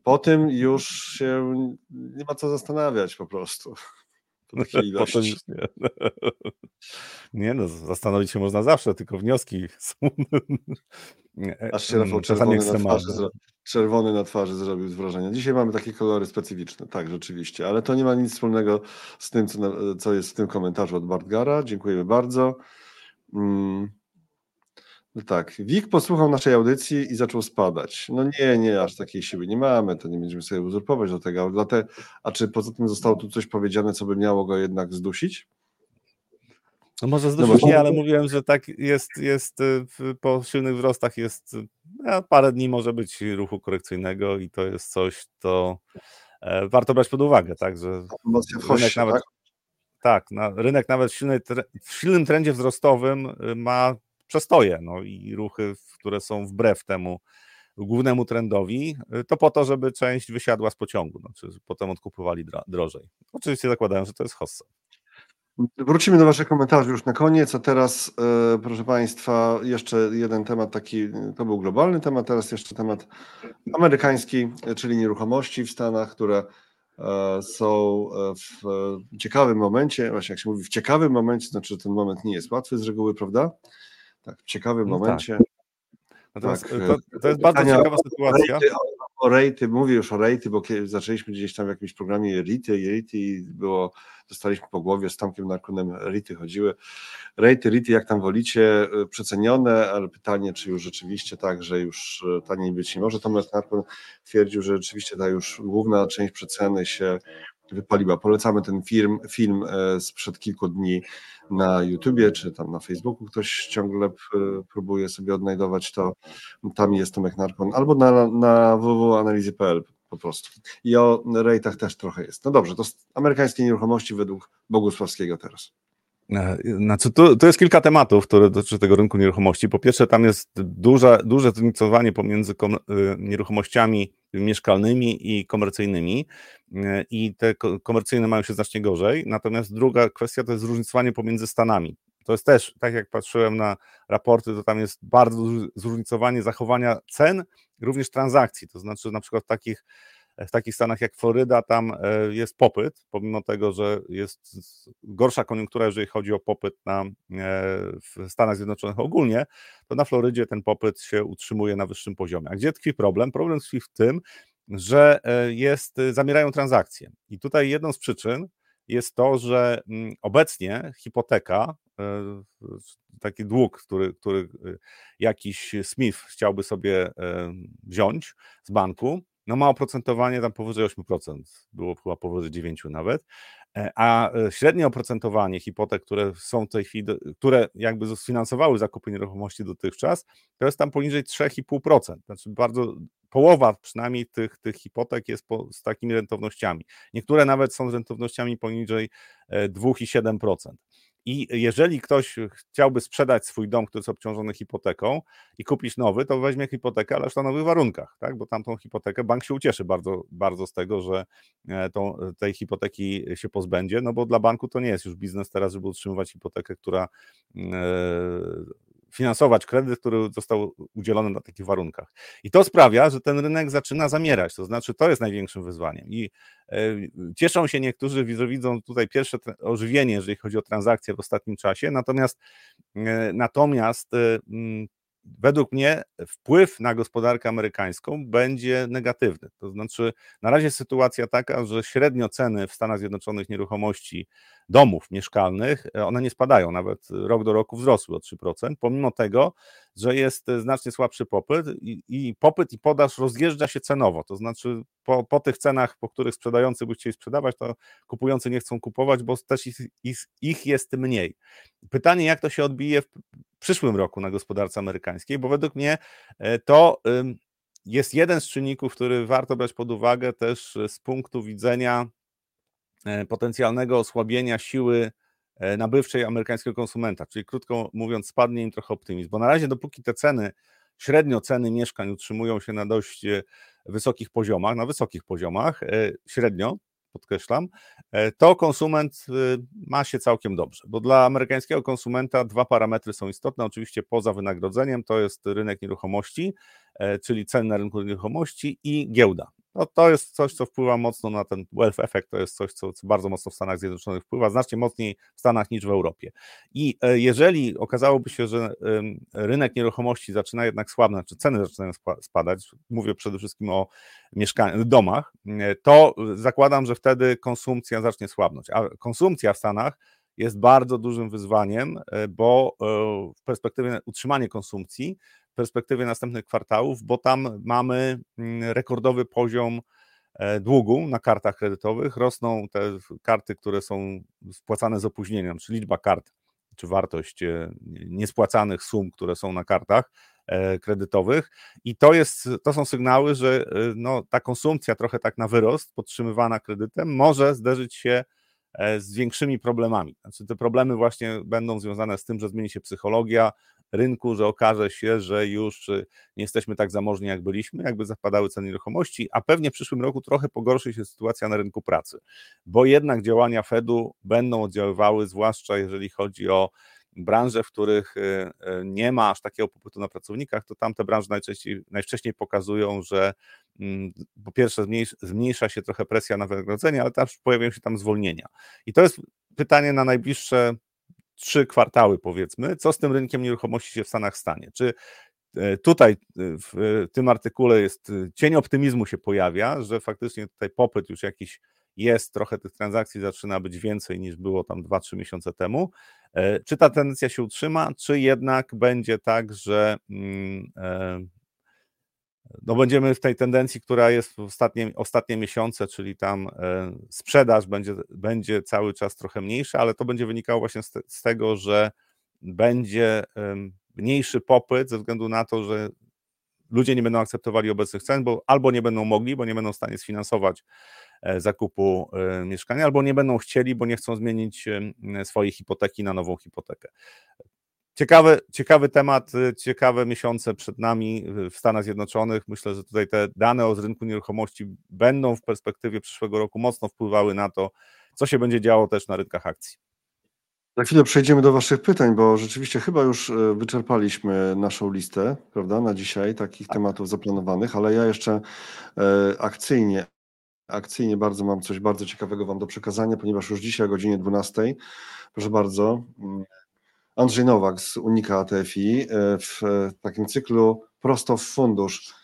[SPEAKER 1] Po tym już się nie ma co zastanawiać po prostu.
[SPEAKER 2] Po nie. nie no, zastanowić się można zawsze, tylko wnioski są
[SPEAKER 1] Aż się Rafał czerwony na, twarzy, czerwony na twarzy zrobił z wrażenia. Dzisiaj mamy takie kolory specyficzne, tak, rzeczywiście, ale to nie ma nic wspólnego z tym, co, co jest w tym komentarzu od Bartgara. Dziękujemy bardzo. No tak, WIG posłuchał naszej audycji i zaczął spadać. No nie, nie, aż takiej siły nie mamy, to nie będziemy sobie uzurpować do tego. A, te, a czy poza tym zostało tu coś powiedziane, co by miało go jednak zdusić?
[SPEAKER 2] No może no dość nie, ale mówiłem, że tak jest, jest po silnych wzrostach jest no, parę dni może być ruchu korekcyjnego i to jest coś, to e, warto brać pod uwagę, tak, że rynek nawet, tak? tak na, rynek nawet w, silnej, w silnym trendzie wzrostowym y, ma przestoje, no i ruchy, które są wbrew temu głównemu trendowi, y, to po to, żeby część wysiadła z pociągu, no, czy potem odkupowali drożej. Oczywiście zakładają, że to jest hossa.
[SPEAKER 1] Wrócimy do Waszych komentarzy już na koniec, a teraz, e, proszę Państwa, jeszcze jeden temat taki, to był globalny temat, teraz jeszcze temat amerykański, czyli nieruchomości w Stanach, które e, są e, w ciekawym momencie, właśnie jak się mówi w ciekawym momencie, znaczy ten moment nie jest łatwy z reguły, prawda? Tak, w ciekawym no tak. momencie. Tak.
[SPEAKER 2] Natomiast tak, to, to, jest bardzo ciekawa sytuacja
[SPEAKER 1] o rejty, mówię już o rejty, bo kiedy zaczęliśmy gdzieś tam w jakimś programie rity i rity i było, dostaliśmy po głowie z Tomkiem Narkunem rity chodziły. Rejty, rity, jak tam wolicie, y, przecenione, ale pytanie, czy już rzeczywiście tak, że już taniej być nie może. Tomek Narkun twierdził, że rzeczywiście ta już główna część przeceny się wypaliła. Polecamy ten film, film e, sprzed kilku dni na YouTubie, czy tam na Facebooku ktoś ciągle e, próbuje sobie odnajdować to. Tam jest Tomek Narkon, albo na, na www.analizy.pl po prostu. I o rejtach też trochę jest. No dobrze, to amerykańskie nieruchomości według Bogusławskiego teraz.
[SPEAKER 2] E, znaczy, to, to jest kilka tematów, które dotyczą tego rynku nieruchomości. Po pierwsze, tam jest duże, duże zróżnicowanie pomiędzy kom, nieruchomościami mieszkalnymi i komercyjnymi e, i te komercyjne mają się znacznie gorzej. Natomiast druga kwestia to jest zróżnicowanie pomiędzy stanami. To jest też, tak jak patrzyłem na raporty, to tam jest bardzo zróżnicowanie zachowania cen, również transakcji. To znaczy, na przykład takich w takich stanach jak Floryda tam e, jest popyt, pomimo tego, że jest gorsza koniunktura, jeżeli chodzi o popyt na, e, w Stanach Zjednoczonych ogólnie, to na Florydzie ten popyt się utrzymuje na wyższym poziomie. A gdzie tkwi problem? Problem tkwi w tym, że e, jest, zamierają transakcje. I tutaj jedną z przyczyn jest to, że mm, obecnie hipoteka, taki dług, który, który jakiś Smith chciałby sobie wziąć z banku, no ma oprocentowanie tam powyżej 8%, było chyba powyżej 9% nawet, e, a e, średnie oprocentowanie hipotek, które są w tej chwili, które jakby sfinansowały zakupy nieruchomości dotychczas, to jest tam poniżej 3,5%, znaczy bardzo, połowa przynajmniej tych, tych hipotek jest po, z takimi rentownościami. Niektóre nawet są z rentownościami poniżej 2,7%. I jeżeli ktoś chciałby sprzedać swój dom, który jest obciążony hipoteką i kupić nowy, to weźmie hipotekę, ale na nowych warunkach, tak? bo tamtą hipotekę bank się ucieszy bardzo, bardzo z tego, że e, tą, tej hipoteki się pozbędzie, no bo dla banku to nie jest już biznes teraz, żeby utrzymywać hipotekę, która e, finansować kredyt, który został udzielony na takich warunkach. I to sprawia, że ten rynek zaczyna zamierać, to znaczy to jest największym wyzwaniem. I e, cieszą się niektórzy, widzą tutaj pierwsze ożywienie, jeżeli chodzi o transakcje w ostatnim czasie, natomiast, e, natomiast e, według mnie wpływ na gospodarkę amerykańską będzie negatywny. To znaczy, na razie sytuacja taka, że średnio ceny w Stanach Zjednoczonych nieruchomości domów mieszkalnych, e, one nie spadają, nawet rok do roku wzrosły o 3%, pomimo tego, że jest znacznie słabszy popyt i, i popyt i podaż rozjeżdża się cenowo, to znaczy po, po, tych cenach, po których sprzedający by chcieli sprzedawać, to kupujący nie chcą kupować, bo też ich, ich, ich jest mniej. Pytanie, jak to się odbije w przyszłym roku na gospodarce amerykańskiej, bo według mnie e, to jest jeden z czynników, który warto brać pod uwagę też z punktu widzenia E, potencjalnego osłabienia siły e, nabywczej amerykańskiego konsumenta, czyli krótko mówiąc, spadnie im trochę optymizm, bo na razie dopóki te ceny, średnio ceny mieszkań utrzymują się na dość e, wysokich poziomach, na wysokich poziomach, średnio, podkreślam, to konsument ma się całkiem dobrze, bo dla amerykańskiego konsumenta dwa parametry są istotne, oczywiście poza wynagrodzeniem, to jest rynek nieruchomości, czyli ceny na rynku nieruchomości i giełda no to jest coś, co wpływa mocno na ten wealth effect, to jest coś, co, co, bardzo mocno w Stanach Zjednoczonych wpływa, znacznie mocniej w Stanach niż w Europie. I e, jeżeli okazałoby się, że rynek nieruchomości zaczyna jednak słabnąć, czy ceny zaczynają spadać, mówię przede wszystkim o mieszkaniach, domach, e, to zakładam, że wtedy konsumpcja zacznie słabnąć, a konsumpcja w Stanach jest bardzo dużym wyzwaniem, e, bo w perspektywie utrzymania konsumpcji perspektywie następnych kwartałów, bo tam mamy mm, rekordowy poziom e, długu na kartach kredytowych. Rosną te karty, które są spłacane z opóźnieniem, czyli liczba kart czy wartość niespłacanych sum, które są na kartach kredytowych. I to, jest, to są sygnały, że no, ta konsumpcja trochę tak na wyrost, podtrzymywana kredytem, może zderzyć się z większymi problemami. Znaczy, te problemy właśnie będą związane z tym, że zmieni się psychologia, rynku, że okaże się, że już y, nie jesteśmy tak zamożni, jak byliśmy, jakby zapadały ceny nieruchomości, a pewnie w przyszłym roku trochę pogorszy się sytuacja na rynku pracy, bo jednak działania Fedu będą oddziaływały, zwłaszcza jeżeli chodzi o branże, w których y, y, nie ma aż takiego popytu na pracownikach, to tamte branże najczęściej, najwcześniej pokazują, że mm, po pierwsze zmniejsza się trochę presja na wynagrodzenie, ale też pojawiają się tam zwolnienia. I to jest pytanie na najbliższe trzy kwartały, powiedzmy, co z tym rynkiem nieruchomości się w Stanach stanie. Czy e, tutaj e, w tym artykule jest e, cień optymizmu się pojawia, że faktycznie tutaj popyt już jakiś jest, trochę tych transakcji zaczyna być więcej niż było tam 2-3 miesiące temu. Czy ta tendencja się utrzyma, czy jednak będzie tak, że mm, no będziemy w tej tendencji, która jest w ostatnie, ostatnie miesiące, czyli tam e, sprzedaż będzie, będzie cały czas trochę mniejsza, ale to będzie wynikało właśnie z, te, z tego, że będzie mniejszy popyt ze względu na to, że ludzie nie będą akceptowali obecnych cen, bo albo nie będą mogli, bo nie będą w stanie sfinansować e, zakupu e, mieszkania, albo nie będą chcieli, bo nie chcą zmienić swojej hipoteki na nową hipotekę. Ciekawy, ciekawy temat, y, ciekawe miesiące przed nami w Stanach Zjednoczonych. Myślę, że tutaj te dane z rynku nieruchomości będą w perspektywie przyszłego roku mocno wpływały na to, co się będzie działo też na rynkach akcji.
[SPEAKER 1] Za chwilę przejdziemy do Waszych pytań, bo rzeczywiście chyba już y, wyczerpaliśmy naszą listę, prawda, na dzisiaj takich tak. tematów zaplanowanych, ale ja jeszcze y, akcyjnie, akcyjnie bardzo mam coś bardzo ciekawego Wam do przekazania, ponieważ już dzisiaj o godzinie 12, proszę bardzo, mm, Andrzej Nowak z Unika ATFI e, w takim cyklu Prosto w Fundusz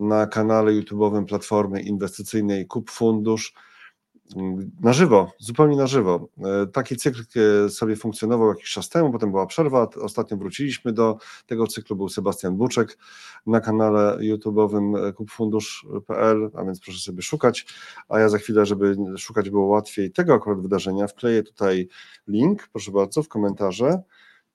[SPEAKER 1] na kanale YouTube'owym Platformy Inwestycyjnej Kup Fundusz. Na żywo, zupełnie na żywo. E, taki cykl e, sobie funkcjonował jakiś czas temu, potem była przerwa, ostatnio wróciliśmy do tego cyklu, był Sebastian Buczek na kanale YouTube'owym kupfundusz.pl, a więc proszę sobie szukać, a ja za chwilę, żeby szukać było łatwiej tego akurat wydarzenia, wkleję tutaj link, proszę bardzo, w komentarze,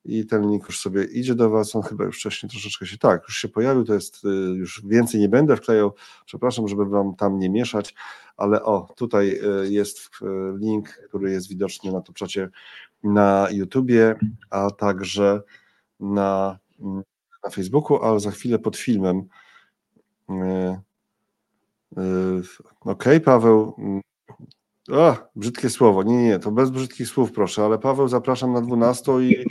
[SPEAKER 1] i ten link już sobie idzie do Was. On chyba już wcześniej troszeczkę się tak, już się pojawił, to jest y, już więcej nie będę wklejał. Przepraszam, żeby Wam tam nie mieszać, ale o, tutaj y, jest y, link, który jest widoczny na to na YouTubie, a także na, mm, na Facebooku, ale za chwilę pod filmem. OK, Paweł, brzydkie słowo. Nie, nie, to bez brzydkich słów, proszę, ale Paweł, zapraszam na 12 i,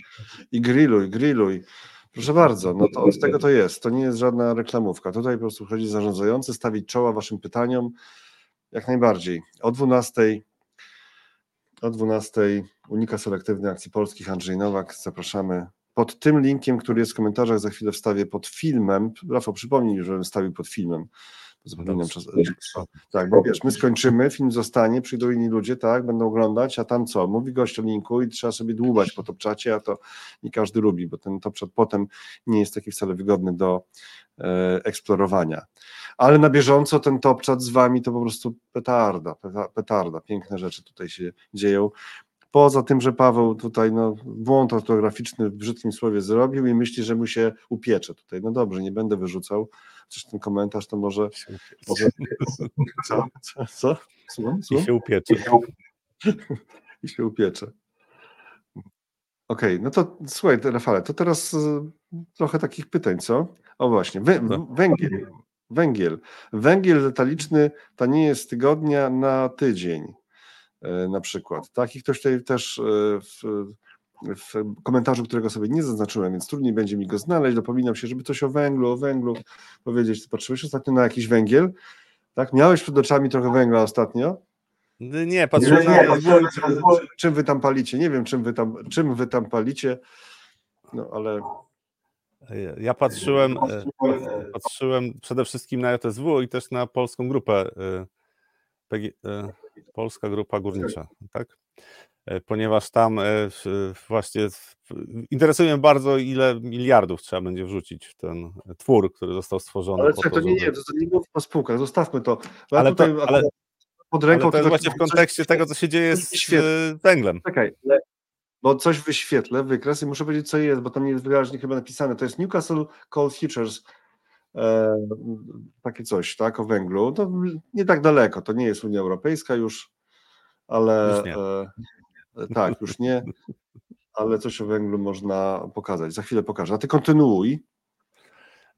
[SPEAKER 1] i grilluj, grilluj. Proszę bardzo, no to od tego to jest. To nie jest żadna reklamówka. Tutaj po prostu chodzi zarządzający, stawić czoła waszym pytaniom. Jak najbardziej. O 12 o 12 Unika Selektywny Akcji Polskich Andrzej Nowak. Zapraszamy pod tym linkiem, który jest w komentarzach. Za chwilę wstawię pod filmem. Rafał, przypomnij, żebym wstawił pod filmem Zapominam czas. Tak, bo wiesz, my skończymy, film zostanie, przyjdą inni ludzie, tak, będą oglądać, a tam co? Mówi gość o linku i trzeba sobie dłubać po topczacie, a to nie każdy lubi, bo ten topczat potem nie jest taki wcale wygodny do e, eksplorowania. Ale na bieżąco ten topczat z wami to po prostu petarda, petarda, piękne rzeczy tutaj się dzieją. Poza tym, że Paweł tutaj no, błąd ortograficzny w brzydkim słowie zrobił i myśli, że mu się upiecze tutaj. No dobrze, nie będę wyrzucał. Przecież ten komentarz to może. może... Co? Co? Co?
[SPEAKER 2] Słucham? I się upiecze.
[SPEAKER 1] I się upiecze. Okej, okay, no to słuchaj, Rafale, to teraz y, trochę takich pytań, co? O właśnie, no. węgiel. Węgiel. Węgiel detaliczny tanieje z tygodnia na tydzień. E, na przykład. Tak? I ktoś tutaj też e, w, w komentarzu, którego sobie nie zaznaczyłem, więc trudniej będzie mi go znaleźć, dopominam się, żeby coś o węglu, o węglu powiedzieć. Patrzyłeś ostatnio na jakiś węgiel? Tak? Miałeś przed oczami trochę węgla ostatnio?
[SPEAKER 2] Nie, patrzyłem nie, nie,
[SPEAKER 1] na... Czym, czym wy tam palicie? Nie wiem, czym wy tam, czym wy tam palicie, no ale...
[SPEAKER 2] Ja patrzyłem, e, patrzyłem przede wszystkim na JSW i też na polską grupę Polska Grupa Górnicza, tak? E, ponieważ tam e, właśnie interesuje mnie bardzo, ile miliardów trzeba będzie wrzucić w ten twór, który został stworzony.
[SPEAKER 1] Ale to, to nie, nie, to, nie po spółkach, zostawmy to.
[SPEAKER 2] Ja ale, tutaj, to ale, pod ręką ale to jest właśnie w kontekście tego, co się dzieje z węglem.
[SPEAKER 1] Czekaj, bo coś wyświetlę, wykres i muszę powiedzieć, co jest, bo tam nie jest wyraźnie chyba napisane. To jest Newcastle Coal Futures, e, takie coś, tak, o węglu. To nie tak daleko, to nie jest Unia Europejska już, ale
[SPEAKER 2] Już
[SPEAKER 1] e, tak, już nie, ale coś o węglu można pokazać. Za chwilę pokażę. A ty kontynuuj.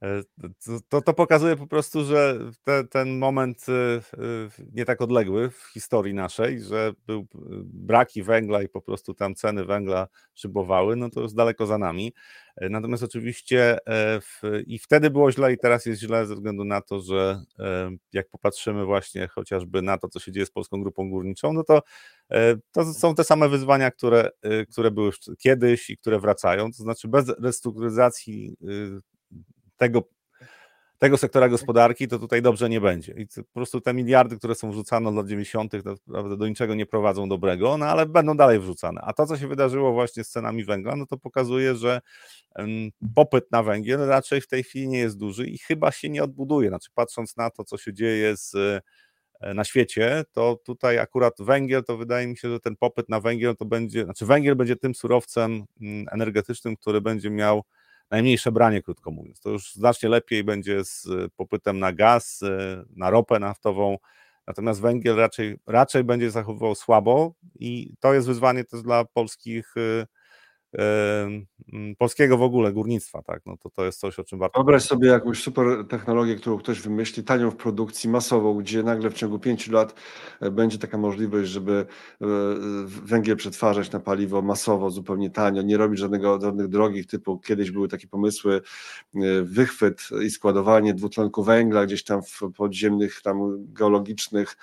[SPEAKER 2] E, To, to pokazuje po prostu, że te, ten moment y, y, nie tak odległy w historii naszej, że był y, braki węgla i po prostu tam ceny węgla szybowały, no to już daleko za nami. E, Natomiast oczywiście e, w, i wtedy było źle i teraz jest źle ze względu na to, że jak popatrzymy właśnie chociażby na to, co się dzieje z Polską Grupą Górniczą, no to to są te same wyzwania, które, które były kiedyś i które wracają, to znaczy bez restrukturyzacji tego, tego sektora gospodarki, to tutaj dobrze nie będzie. I po prostu te miliardy, które są wrzucane od lat 90., to naprawdę do niczego nie prowadzą dobrego, no ale będą dalej wrzucane. A to, co się wydarzyło właśnie z cenami węgla, no to pokazuje, że popyt na węgiel raczej w tej chwili nie jest duży i chyba się nie odbuduje. Znaczy, patrząc na to, co się dzieje z, e, na świecie, to tutaj akurat węgiel, to wydaje mi się, że ten popyt na węgiel to będzie, znaczy węgiel będzie tym surowcem mm, energetycznym, który będzie miał najmniejsze branie, krótko mówiąc. To już znacznie lepiej będzie z e, popytem na gaz, e, na ropę naftową, natomiast węgiel raczej, raczej będzie zachowywał słabo i to jest wyzwanie też dla polskich, e, polskiego w ogóle górnictwa, tak, no to to jest coś, o czym warto
[SPEAKER 1] Wyobraź sobie jakąś super technologię, którą ktoś wymyśli, tanią w produkcji, masową, gdzie nagle w ciągu pięciu lat e, będzie taka możliwość, żeby e, węgiel przetwarzać na paliwo masowo, zupełnie tanio, nie robić żadnego, żadnych drogich typu, kiedyś były takie pomysły, e, wychwyt i składowanie dwutlenku węgla gdzieś tam w podziemnych, tam geologicznych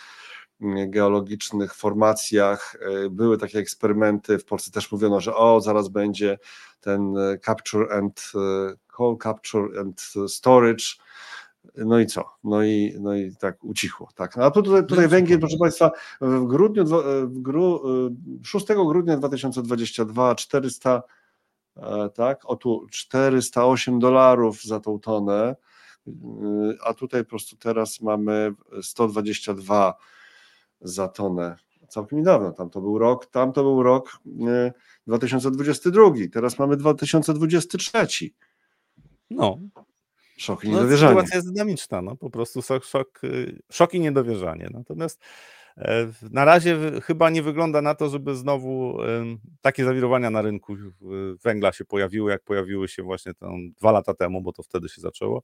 [SPEAKER 1] geologicznych formacjach. e, Były takie eksperymenty, w Polsce też mówiono, że o, zaraz będzie ten e, capture and e, call capture and storage. No i co? No i, no i tak ucichło. Tak. A tu tutaj, tutaj węgiel, proszę Państwa, w grudniu, w gru, 6 grudnia 2022 400, e, tak, o tu 408 dolarów za tą tonę, y, a tutaj po prostu teraz mamy 122 za tonę. Całkiem niedawno, tam to był rok, tam to był rok y, 2022, teraz mamy 2023.
[SPEAKER 2] No,
[SPEAKER 1] Szok i
[SPEAKER 2] no
[SPEAKER 1] niedowierzanie.
[SPEAKER 2] sytuacja jest dynamiczna, no po prostu szok, szok, y, szok i niedowierzanie. Natomiast e, na razie chyba nie wygląda na to, żeby znowu takie zawirowania na rynku y, węgla się pojawiły, jak pojawiły się właśnie tam dwa lata temu, bo to wtedy się zaczęło.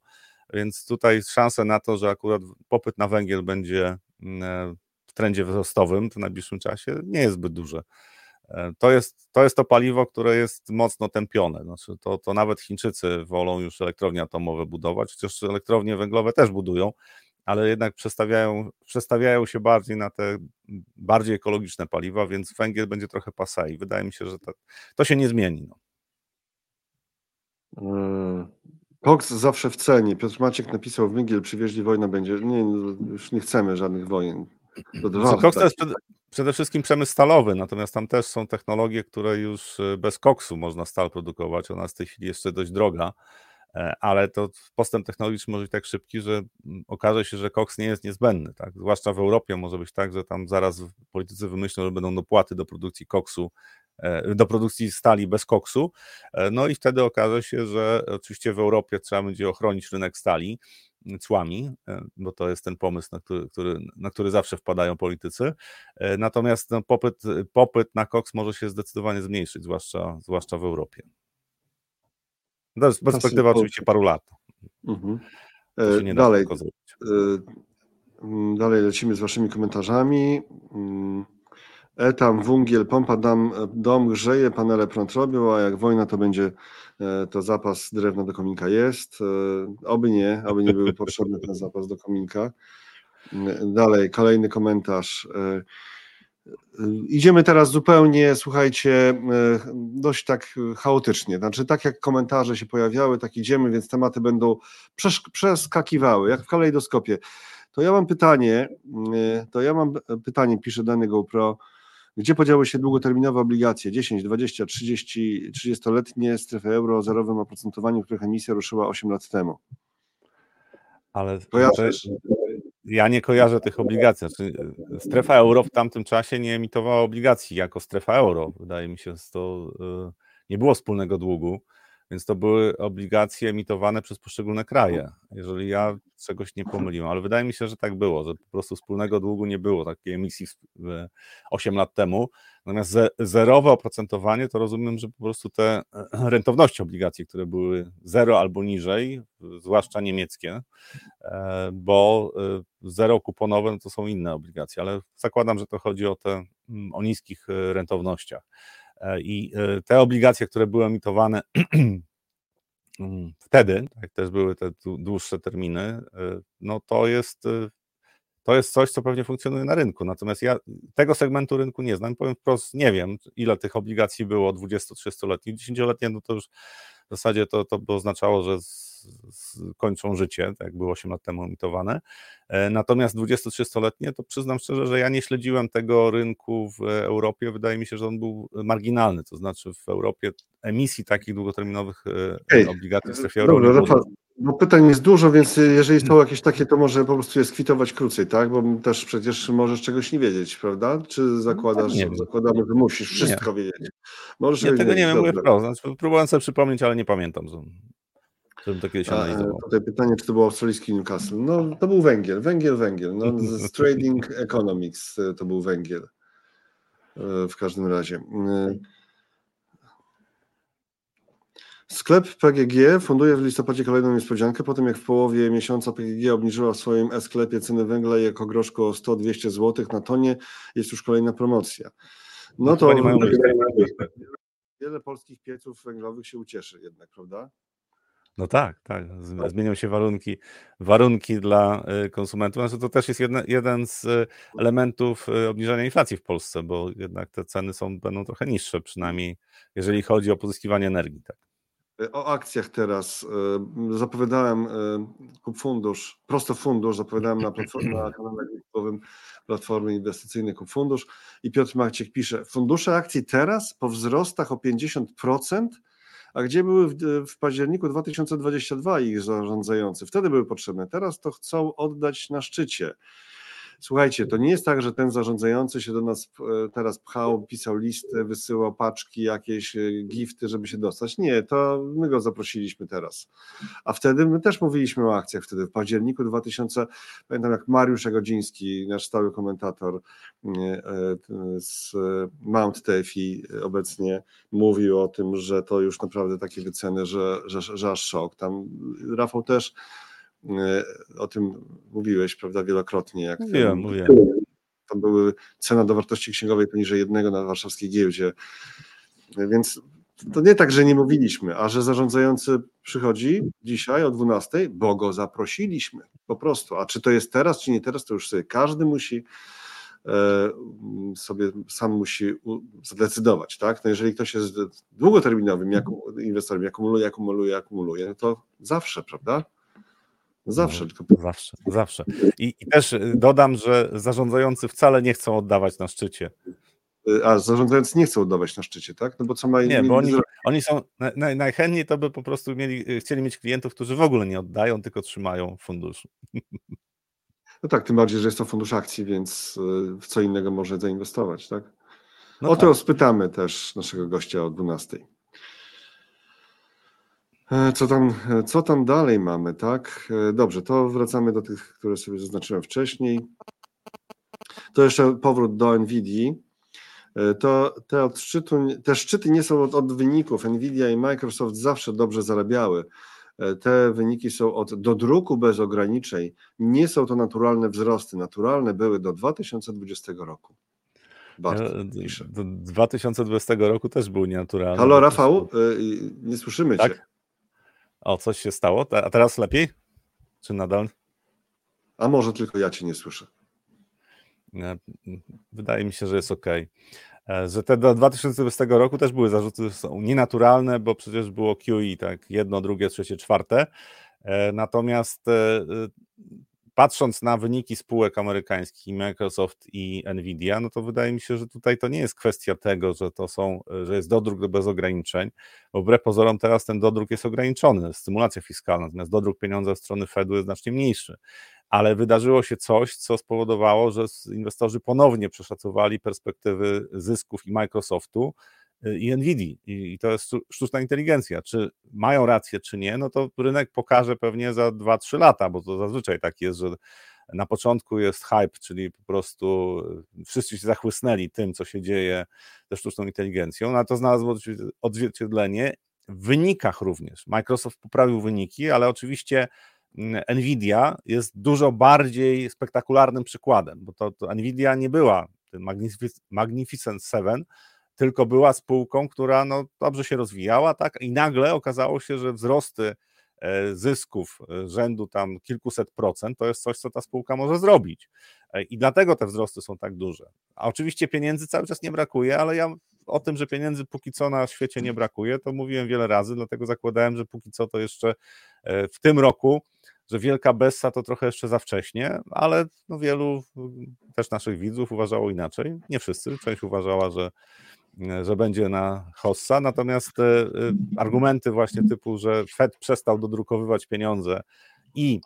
[SPEAKER 2] Więc tutaj szanse na to, że akurat popyt na węgiel będzie mm, e, w trendzie wzrostowym w najbliższym czasie, nie jest zbyt duże. E, To jest, to jest to paliwo, które jest mocno tępione. Znaczy to, to nawet Chińczycy wolą już elektrownie atomowe budować, chociaż elektrownie węglowe też budują, ale jednak przestawiają, przestawiają się bardziej na te bardziej ekologiczne paliwa, więc węgiel będzie trochę pasa i wydaje mi się, że to, to się nie zmieni. No.
[SPEAKER 1] Koks zawsze w cenie. Piotr Maciek napisał, węgiel przywieźli, wojna będzie. Nie, już nie chcemy żadnych wojen. To dwa
[SPEAKER 2] koks to jest przede, przede wszystkim przemysł stalowy, natomiast tam też są technologie, które już y, bez koksu można stal produkować. Ona jest w tej chwili jeszcze dość droga, e, ale to postęp technologiczny może być tak szybki, że mm, okaże się, że koks nie jest niezbędny. Tak? Zwłaszcza w Europie może być tak, że tam zaraz politycy wymyślą, że będą dopłaty do produkcji koksu, e, do produkcji stali bez koksu. E, No i wtedy okaże się, że oczywiście w Europie trzeba będzie ochronić rynek stali cłami, e, bo to jest ten pomysł, na który, który, na który zawsze wpadają politycy. E, Natomiast no, popyt, popyt na koks może się zdecydowanie zmniejszyć, zwłaszcza, zwłaszcza w Europie. To jest perspektywa oczywiście paru lat.
[SPEAKER 1] Mhm. E, Dalej, mm, dalej lecimy z waszymi komentarzami. Etam, wungiel, pompa, dam, dom grzeje, panele prąd robią, a jak wojna to będzie, e, to zapas drewna do kominka jest. E, Oby nie, aby nie był potrzebny ten zapas do kominka. Mm, Dalej, kolejny komentarz. E, Idziemy teraz zupełnie, słuchajcie, e, dość tak chaotycznie. Znaczy, tak jak komentarze się pojawiały, tak idziemy, więc tematy będą przeskakiwały, jak w kalejdoskopie. To ja mam pytanie, e, to ja mam pytanie, pisze dany GoPro. Gdzie podziały się długoterminowe obligacje 10, 20, 30, 30-letnie strefy euro o zerowym oprocentowaniu, których emisja ruszyła 8 lat temu?
[SPEAKER 2] Ale
[SPEAKER 1] Kojarzysz?
[SPEAKER 2] ja nie kojarzę tych obligacji. Znaczy, strefa euro w tamtym czasie nie emitowała obligacji jako strefa euro. Wydaje mi się, że to nie było wspólnego długu. Więc to były obligacje emitowane przez poszczególne kraje, jeżeli ja czegoś nie pomyliłem, ale wydaje mi się, że tak było, że po prostu wspólnego długu nie było takiej emisji 8 lat temu. Natomiast zerowe oprocentowanie to rozumiem, że po prostu te rentowności obligacji, które były zero albo niżej, zwłaszcza niemieckie, e, bo e, zero kuponowe no to są inne obligacje, ale zakładam, że to chodzi o te mm, o niskich e, rentownościach. E, I e, te obligacje, które były emitowane mm, wtedy, tak też były te dłuższe terminy, e, no to jest, to jest coś, co pewnie funkcjonuje na rynku. Natomiast ja tego segmentu rynku nie znam. Powiem wprost, nie wiem, ile tych obligacji było 20-30-letnich. 10-letnie, no to już w zasadzie to, to by oznaczało, że kończą życie, tak jak było 8 lat temu emitowane. E, natomiast 23-letnie, to przyznam szczerze, że ja nie śledziłem tego rynku w Europie. Wydaje mi się, że on był marginalny, to znaczy w Europie emisji takich długoterminowych okay. obligacji w strefie euro
[SPEAKER 1] Dobra, Rafał, bo pytań jest dużo, więc jeżeli są jakieś takie, to może po prostu je skwitować krócej, tak? Bo też przecież możesz czegoś nie wiedzieć, prawda? Czy no zakładasz, no, zakładamy, że musisz wszystko nie. wiedzieć?
[SPEAKER 2] Możesz nie, tego nie wiem, mówię wprost. Znaczy, próbowałem sobie przypomnieć, ale nie pamiętam. Żebym to kiedyś analizował.
[SPEAKER 1] Tutaj pytanie, czy to był australijski Newcastle? No, to był węgiel, węgiel, węgiel. No, z Trading Economics e, to był węgiel. E, w każdym razie. E, sklep PGG funduje w listopadzie kolejną niespodziankę, po tym jak w połowie miesiąca PGG obniżyła w swoim e-sklepie ceny węgla jako groszku o 100-200 zł na tonie, jest już kolejna promocja. No, no to wiele polskich pieców węglowych się ucieszy jednak, prawda?
[SPEAKER 2] No tak, tak. Zmienią się warunki, warunki dla y, konsumentów. Znaczy to też jest jedna, jeden z y, elementów y, obniżania inflacji w Polsce, bo jednak te ceny są, będą trochę niższe, przynajmniej jeżeli chodzi o pozyskiwanie energii. Tak.
[SPEAKER 1] O akcjach teraz. Zapowiadałem kup fundusz, prosto fundusz, zapowiadałem na, na kanale YouTube'owym Platformy Inwestycyjnej kup fundusz i Piotr Maciek pisze, fundusze akcji teraz po wzrostach o 50% a gdzie były w, w październiku 2022 ich zarządzający? Wtedy były potrzebne, teraz to chcą oddać na szczycie. Słuchajcie, to nie jest tak, że ten zarządzający się do nas e, teraz pchał, pisał listy, wysyłał paczki, jakieś e, gifty, żeby się dostać. Nie, to my go zaprosiliśmy teraz. A wtedy my też mówiliśmy o akcjach wtedy, w październiku 2000, pamiętam jak Mariusz Jagodziński, nasz stały komentator e, z Mount Tefi obecnie mówił o tym, że to już naprawdę takie wyceny, że, że, że aż szok. Tam Rafał też o tym mówiłeś, prawda, wielokrotnie. Jak
[SPEAKER 2] mówiłem, mówiłem.
[SPEAKER 1] Tam były cena do wartości księgowej poniżej jednego na warszawskiej giełdzie. Więc to nie tak, że nie mówiliśmy, a że zarządzający przychodzi dzisiaj o 12, bo go zaprosiliśmy po prostu. A czy to jest teraz, czy nie teraz, to już sobie każdy musi e, sobie sam musi zdecydować, tak? No jeżeli ktoś jest długoterminowym inwestorem, akumuluje, akumuluje, akumuluje, no to zawsze, prawda? Zawsze.
[SPEAKER 2] No. Zawsze, zawsze. I, I, też y, dodam, że zarządzający wcale nie chcą oddawać na szczycie.
[SPEAKER 1] Y, a zarządzający nie chcą oddawać na szczycie, tak? No bo co ma
[SPEAKER 2] Nie, bo oni, oni są naj, najchętniej to by po prostu mieli, y, chcieli mieć klientów, którzy w ogóle nie oddają, tylko trzymają fundusz.
[SPEAKER 1] No tak, tym bardziej, że jest to fundusz akcji, więc w co innego może zainwestować, tak? No o tak. to spytamy też naszego gościa o 12. E, co tam, e, co tam dalej mamy, tak? E, dobrze, to wracamy do tych, które sobie zaznaczyłem wcześniej. To jeszcze powrót do NVIDII. To te, od szczytu, te szczyty nie są od, od wyników. Nvidia i Microsoft zawsze dobrze zarabiały. Te wyniki są od do druku bez ograniczeń. Nie są to naturalne wzrosty. Naturalne były do 2020 roku.
[SPEAKER 2] Do 2020 roku też był nienaturalny.
[SPEAKER 1] Halo Rafał, nie słyszymy tak? Cię.
[SPEAKER 2] O, coś się stało. A teraz lepiej? Czy nadal?
[SPEAKER 1] A może tylko ja cię nie słyszę.
[SPEAKER 2] Wydaje mi się, że jest ok. E, że te do 2020 roku też były zarzuty, są nienaturalne, bo przecież było QE, tak, jedno, drugie, trzecie, czwarte. E, natomiast e, patrząc na wyniki spółek amerykańskich, Microsoft i Nvidia, no to wydaje mi się, że tutaj to nie jest kwestia tego, że to są, że jest dodruk bez ograniczeń, bo wbrew pozorom teraz ten dodruk jest ograniczony, stymulacja fiskalna, natomiast dodruk pieniądza ze strony Fedu jest znacznie mniejszy. ale wydarzyło się coś, co spowodowało, że inwestorzy ponownie przeszacowali perspektywy zysków i Microsoftu i Nvidia. I to jest sztuczna inteligencja. Czy mają rację, czy nie, no to rynek pokaże pewnie za 2-3 lata, bo to zazwyczaj tak jest, że na początku jest hype, czyli po prostu wszyscy się zachłysnęli tym, co się dzieje ze sztuczną inteligencją, no to znalazło odzwierciedlenie w wynikach również. Microsoft poprawił wyniki, ale oczywiście mm, Nvidia jest dużo bardziej spektakularnym przykładem, bo to, to Nvidia nie była tym Magnificent Seven, tylko była spółką, która no, dobrze się rozwijała, tak? I nagle okazało się, że wzrosty e, zysków e, rzędu tam kilkuset procent to jest coś, co ta spółka może zrobić. E, I dlatego te wzrosty są tak duże. A oczywiście pieniędzy cały czas nie brakuje, ale ja o tym, że pieniędzy póki co na świecie nie brakuje, to mówiłem wiele razy, dlatego zakładałem, że póki co to jeszcze w tym roku, że Wielka Bessa to trochę jeszcze za wcześnie, ale no wielu też naszych widzów uważało inaczej. Nie wszyscy, część uważała, że, że będzie na Hossa, natomiast e, argumenty właśnie typu, że Fed przestał dodrukowywać pieniądze i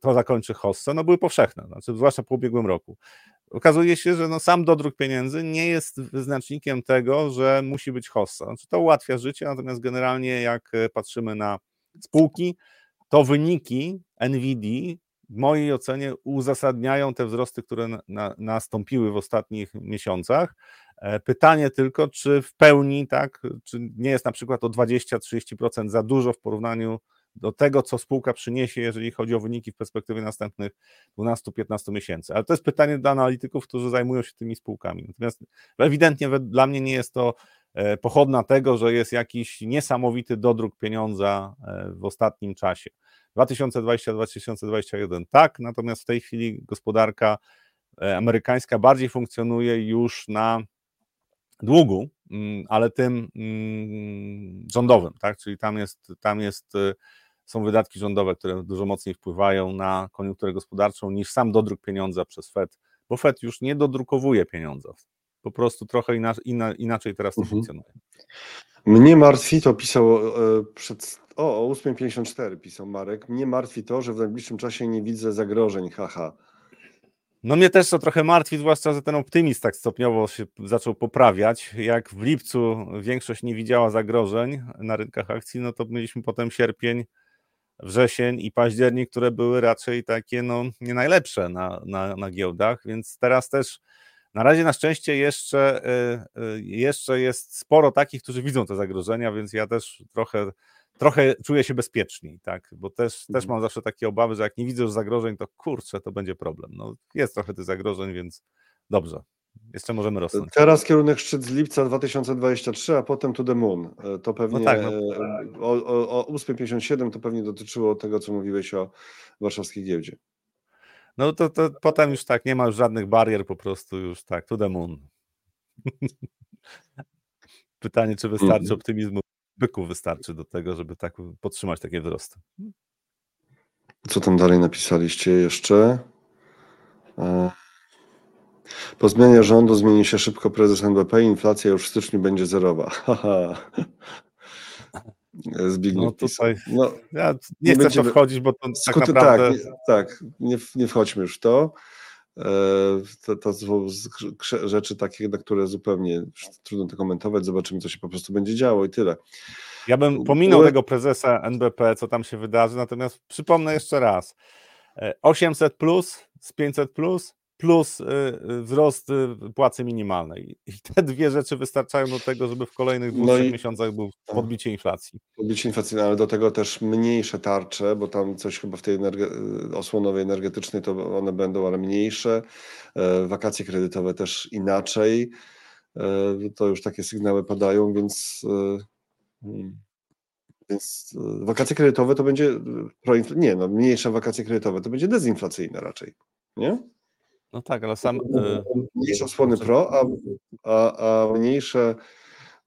[SPEAKER 2] to zakończy Hossa, no były powszechne, znaczy, zwłaszcza po ubiegłym roku okazuje się, że no sam dodruk pieniędzy nie jest wyznacznikiem tego, że musi być hossa. Znaczy to ułatwia życie, natomiast generalnie jak e, patrzymy na spółki, to wyniki NVD w mojej ocenie uzasadniają te wzrosty, które na, na, nastąpiły w ostatnich miesiącach. E, pytanie tylko, czy w pełni, tak, czy nie jest na przykład o 20-30% za dużo w porównaniu do tego, co spółka przyniesie, jeżeli chodzi o wyniki w perspektywie następnych 12-15 miesięcy. Ale to jest pytanie dla analityków, którzy zajmują się tymi spółkami. Natomiast ewidentnie dla mnie nie jest to e, pochodna tego, że jest jakiś niesamowity dodruk pieniądza e, w ostatnim czasie. 2020-2021 tak, natomiast w tej chwili gospodarka e, amerykańska bardziej funkcjonuje już na długu, mm, ale tym mm, rządowym, tak? Czyli tam jest, tam jest są wydatki rządowe, które dużo mocniej wpływają na koniunkturę gospodarczą niż sam dodruk pieniądza przez Fed, bo Fed już nie dodrukowuje pieniądza. Po prostu trochę inaczej, inaczej teraz to mhm. funkcjonuje.
[SPEAKER 1] Mnie martwi, to pisał e, przed, o, o 8.54 pisał Marek, mnie martwi to, że w najbliższym czasie nie widzę zagrożeń, haha.
[SPEAKER 2] No mnie też to trochę martwi, zwłaszcza, że ten optymizm tak stopniowo się zaczął poprawiać. Jak w lipcu większość nie widziała zagrożeń na rynkach akcji, no to mieliśmy potem sierpień, wrzesień i październik, które były raczej takie no, nie najlepsze na, na, na giełdach, więc teraz też na razie na szczęście jeszcze, y, y, jeszcze jest sporo takich, którzy widzą te zagrożenia, więc ja też trochę, trochę czuję się bezpieczniej, tak? bo też, też mhm. mam zawsze takie obawy, że jak nie widzę już zagrożeń, to kurczę, to będzie problem. No, jest trochę tych zagrożeń, więc dobrze. Jeszcze możemy rosnąć.
[SPEAKER 1] Teraz kierunek szczyt z lipca 2023, a potem to the moon. E, to pewnie no tak, no. O, o, o 857 to pewnie dotyczyło tego, co mówiłeś o warszawskiej giełdzie.
[SPEAKER 2] No to, to potem już tak, nie ma już żadnych barier, po prostu już tak, to the moon. Pytanie, czy wystarczy mhm. optymizmu byków wystarczy do tego, żeby tak podtrzymać takie wzrosty.
[SPEAKER 1] Co tam dalej napisaliście jeszcze? E, po zmianie rządu zmieni się szybko prezes NBP i inflacja już w styczniu będzie zerowa. Zbigniew no
[SPEAKER 2] tutaj, no, ja nie, nie chcę będziemy, to wchodzić, bo to tak skuty, tak naprawdę...
[SPEAKER 1] Tak, nie, tak nie, nie wchodźmy już w to. E, to, to rzeczy takie, na które zupełnie trudno to komentować. Zobaczymy, co się po prostu będzie działo i tyle.
[SPEAKER 2] Ja bym pominął tego prezesa NBP, co tam się wydarzy, natomiast przypomnę jeszcze raz. 800 e, plus z 500 plus plus y, y, wzrost y, płacy minimalnej. I te dwie rzeczy wystarczają do tego, żeby w kolejnych dwóch no miesiącach był tak. podbicie inflacji.
[SPEAKER 1] Podbicie inflacji, ale do tego też mniejsze tarcze, bo tam coś chyba w tej energe osłonowej energetycznej to one będą, ale mniejsze. E, wakacje kredytowe też inaczej. E, to już takie sygnały padają, więc e, hmm. więc wakacje kredytowe to będzie, nie no, mniejsze wakacje kredytowe to będzie dezinflacyjne raczej, nie?
[SPEAKER 2] No tak, ale sam.
[SPEAKER 1] Mniejsze osłony Pro, a, a, a mniejsze,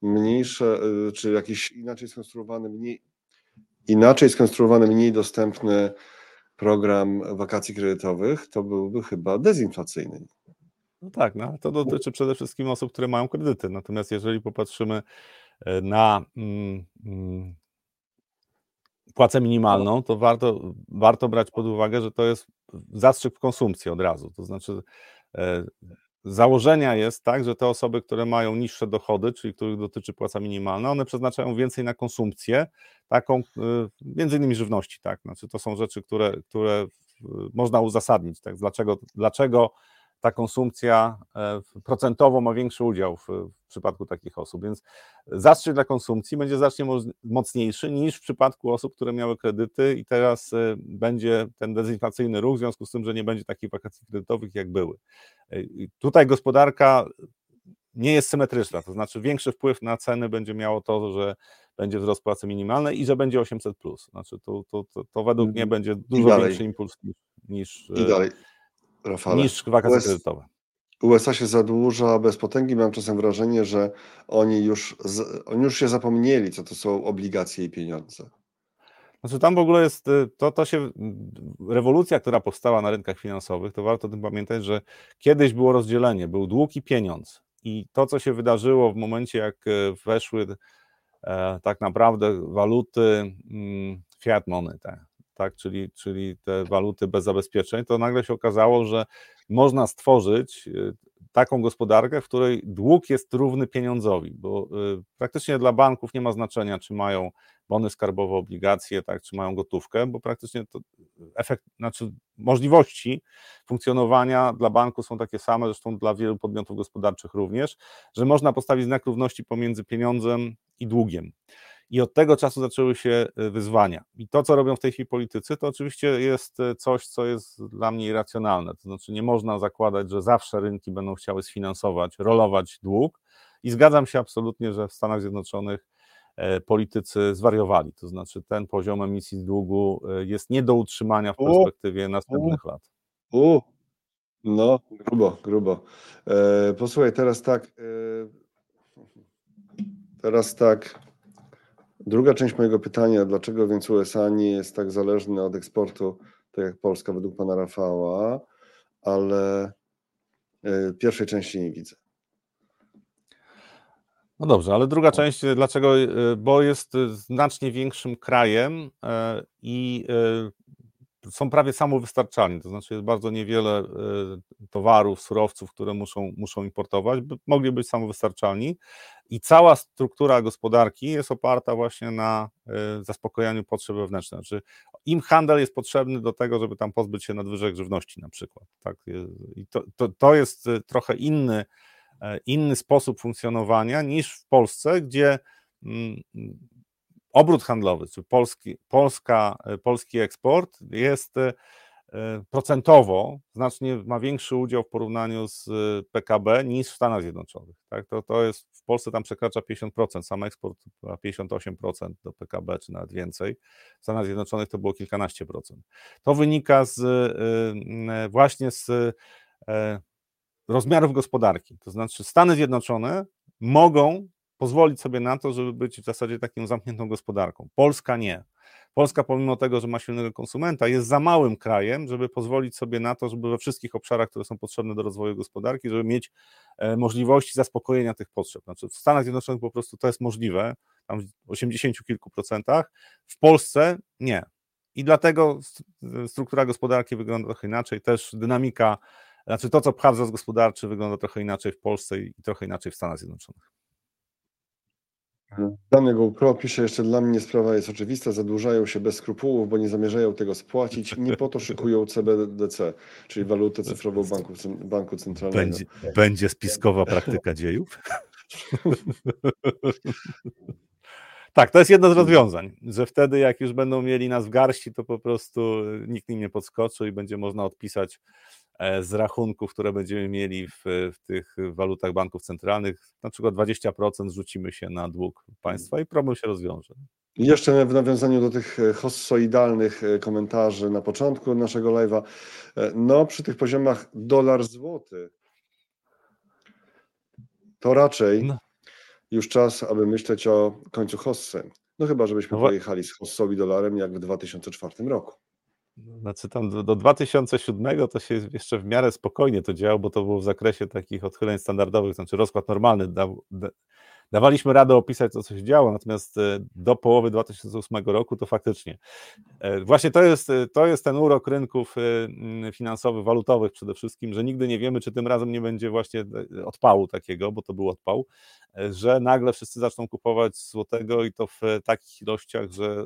[SPEAKER 1] mniejsze, e, czy jakiś inaczej skonstruowany, mniej, inaczej skonstruowany, mniej dostępny program wakacji kredytowych, to byłby chyba dezinflacyjny.
[SPEAKER 2] No tak, no, to dotyczy przede wszystkim osób, które mają kredyty. Natomiast jeżeli popatrzymy e, na mm, mm, płacę minimalną, to warto, warto brać pod uwagę, że to jest zastrzyk w konsumpcji od razu. To znaczy, e, założenia jest tak, że te osoby, które mają niższe dochody, czyli których dotyczy płaca minimalna, one przeznaczają więcej na konsumpcję, taką e, między innymi żywności, tak, znaczy to są rzeczy, które, które można uzasadnić, tak, dlaczego, dlaczego ta konsumpcja e, procentowo ma większy udział w, w przypadku takich osób, więc zastrzyk dla konsumpcji będzie znacznie mocniejszy niż w przypadku osób, które miały kredyty i teraz e, będzie ten dezinflacyjny ruch w związku z tym, że nie będzie takich wakacji kredytowych jak były. E, tutaj gospodarka nie jest symetryczna, to znaczy większy wpływ na ceny będzie miało to, że będzie wzrost płacy minimalnej i że będzie 800+. Plus. Znaczy to, to, to, to według mnie będzie dużo większy impuls niż, niż
[SPEAKER 1] I dalej. Rafale.
[SPEAKER 2] niż wakacje US, kredytowe.
[SPEAKER 1] USA się zadłuża bez potęgi. Mam czasem wrażenie, że oni już, oni już się zapomnieli, co to są obligacje i pieniądze.
[SPEAKER 2] Znaczy tam w ogóle jest, y, to, to się, rewolucja, która powstała na rynkach finansowych, to warto o tym pamiętać, że kiedyś było rozdzielenie, był dług i pieniądz. I to, co się wydarzyło w momencie, jak y, weszły e, tak naprawdę waluty mm, fiat money, tak, tak, czyli, czyli te waluty bez zabezpieczeń, to nagle się okazało, że można stworzyć y, taką gospodarkę, w której dług jest równy pieniądzowi, bo y, praktycznie dla banków nie ma znaczenia, czy mają bony skarbowe, obligacje, tak, czy mają gotówkę, bo praktycznie to efekt, znaczy możliwości funkcjonowania dla banku są takie same, zresztą dla wielu podmiotów gospodarczych również, że można postawić znak równości pomiędzy pieniądzem i długiem. I od tego czasu zaczęły się e, wyzwania. I to, co robią w tej chwili politycy, to oczywiście jest e, coś, co jest dla mnie irracjonalne. To znaczy, nie można zakładać, że zawsze rynki będą chciały sfinansować, rolować dług. I zgadzam się absolutnie, że w Stanach Zjednoczonych e, politycy zwariowali. To znaczy, ten poziom emisji długu jest nie do utrzymania w perspektywie u, następnych u, lat.
[SPEAKER 1] U, no, grubo, grubo. E, posłuchaj, teraz tak. E, teraz tak. Druga część mojego pytania, dlaczego więc USA nie jest tak zależny od eksportu, tak jak Polska według pana Rafała, ale e, pierwszej części nie widzę.
[SPEAKER 2] No dobrze, ale druga część, dlaczego? E, bo jest znacznie większym krajem i są prawie samowystarczalni, to znaczy jest bardzo niewiele e, towarów, surowców, które muszą, muszą importować, by mogli być samowystarczalni i cała struktura gospodarki jest oparta właśnie na e, zaspokojaniu potrzeb wewnętrznych. Znaczy im handel jest potrzebny do tego, żeby tam pozbyć się nadwyżek żywności na przykład. Tak? I to, to, to jest e, trochę inny, inny sposób funkcjonowania niż w Polsce, gdzie mm, obrót handlowy, czy polski, Polska, e, polski eksport jest e, e, procentowo znacznie ma większy udział w porównaniu z PKB niż w Stanach Zjednoczonych. Tak? To, to jest w Polsce tam przekracza 50%, sam eksport ma 58% do PKB, czy nawet więcej. W Stanach Zjednoczonych to było kilkanaście procent. To wynika z, właśnie z rozmiarów gospodarki. To znaczy Stany Zjednoczone mogą pozwolić sobie na to, żeby być w zasadzie taką zamkniętą gospodarką. Polska nie. Polska, pomimo tego, że ma silnego konsumenta, jest za małym krajem, żeby pozwolić sobie na to, żeby we wszystkich obszarach, które są potrzebne do rozwoju gospodarki, żeby mieć e, możliwości zaspokojenia tych potrzeb. Znaczy w Stanach Zjednoczonych po prostu to jest możliwe, tam w 80 kilku procentach, w Polsce nie. I dlatego struktura gospodarki wygląda trochę inaczej, też dynamika, znaczy to, co wzrost gospodarczy, wygląda trochę inaczej w Polsce i trochę inaczej w Stanach Zjednoczonych.
[SPEAKER 1] Dany GoPro pisze jeszcze, dla mnie sprawa jest oczywista, zadłużają się bez skrupułów, bo nie zamierzają tego spłacić, nie po to szykują CBDC, czyli walutę cyfrową banku, banku centralnego.
[SPEAKER 2] Będzie, będzie spiskowa praktyka dziejów? Tak, to jest jedno z rozwiązań, że wtedy jak już będą mieli nas w garści, to po prostu nikt im nie podskoczy i będzie można odpisać z rachunków, które będziemy mieli w, w tych walutach banków centralnych, na przykład 20% rzucimy się na dług państwa i problem się rozwiąże.
[SPEAKER 1] Jeszcze w nawiązaniu do tych e, hossoidalnych e, komentarzy na początku naszego live'a, no przy tych poziomach dolar-złoty to raczej no. już czas, aby myśleć o końcu hossy. No chyba, żebyśmy no, pojechali z hossą i dolarem jak w 2004 roku.
[SPEAKER 2] Znaczy tam do, do 2007 to się jeszcze w miarę spokojnie to działo, bo to było w zakresie takich odchyleń standardowych, znaczy rozkład normalny dał, dawaliśmy radę opisać co się działo, natomiast e, do połowy 2008 roku to faktycznie. E, właśnie to jest, to jest ten urok rynków finansowych, walutowych przede wszystkim, że nigdy nie wiemy, czy tym razem nie będzie właśnie odpału takiego, bo to był odpał, że nagle wszyscy zaczną kupować złotego i to w takich ilościach, że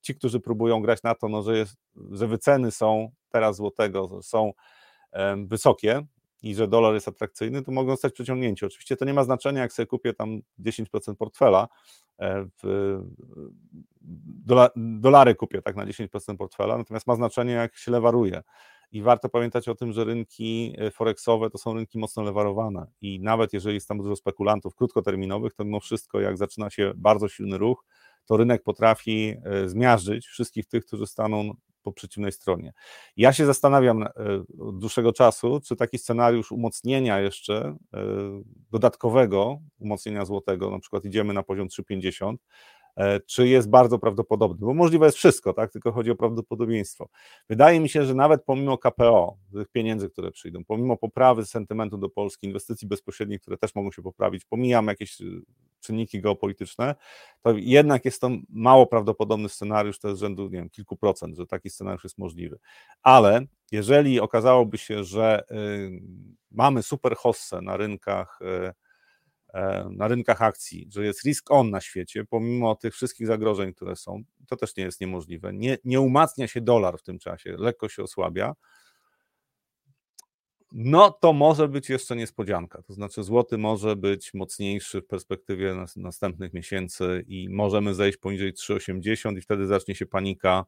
[SPEAKER 2] ci, którzy próbują grać na to, no, że, jest, że wyceny są teraz złotego, są wysokie, i że dolar jest atrakcyjny, to mogą stać przeciągnięci. Oczywiście to nie ma znaczenia, jak sobie kupię tam 10% portfela, e, w, dolary kupię tak na 10% portfela, natomiast ma znaczenie, jak się lewaruje. I warto pamiętać o tym, że rynki e, forexowe to są rynki mocno lewarowane i nawet jeżeli jest tam dużo spekulantów krótkoterminowych, to mimo wszystko, jak zaczyna się bardzo silny ruch, to rynek potrafi e, zmiażdżyć wszystkich tych, którzy staną po przeciwnej stronie. Ja się zastanawiam e, od dłuższego czasu, czy taki scenariusz umocnienia jeszcze, e, dodatkowego umocnienia złotego, na przykład idziemy na poziom 3,50, E, czy jest bardzo prawdopodobny, bo możliwe jest wszystko, tak? tylko chodzi o prawdopodobieństwo. Wydaje mi się, że nawet pomimo KPO, tych pieniędzy, które przyjdą, pomimo poprawy sentymentu do Polski, inwestycji bezpośrednich, które też mogą się poprawić, pomijam jakieś y, czynniki geopolityczne, to jednak jest to mało prawdopodobny scenariusz, to jest rzędu, nie wiem, kilku procent, że taki scenariusz jest możliwy. Ale jeżeli okazałoby się, że y, mamy super hossę na rynkach y, E, na rynkach akcji, że jest risk on na świecie, pomimo tych wszystkich zagrożeń, które są, to też nie jest niemożliwe. Nie, nie umacnia się dolar w tym czasie, lekko się osłabia. No to może być jeszcze niespodzianka. To znaczy, złoty może być mocniejszy w perspektywie nas, następnych miesięcy i możemy zejść poniżej 3,80 i wtedy zacznie się panika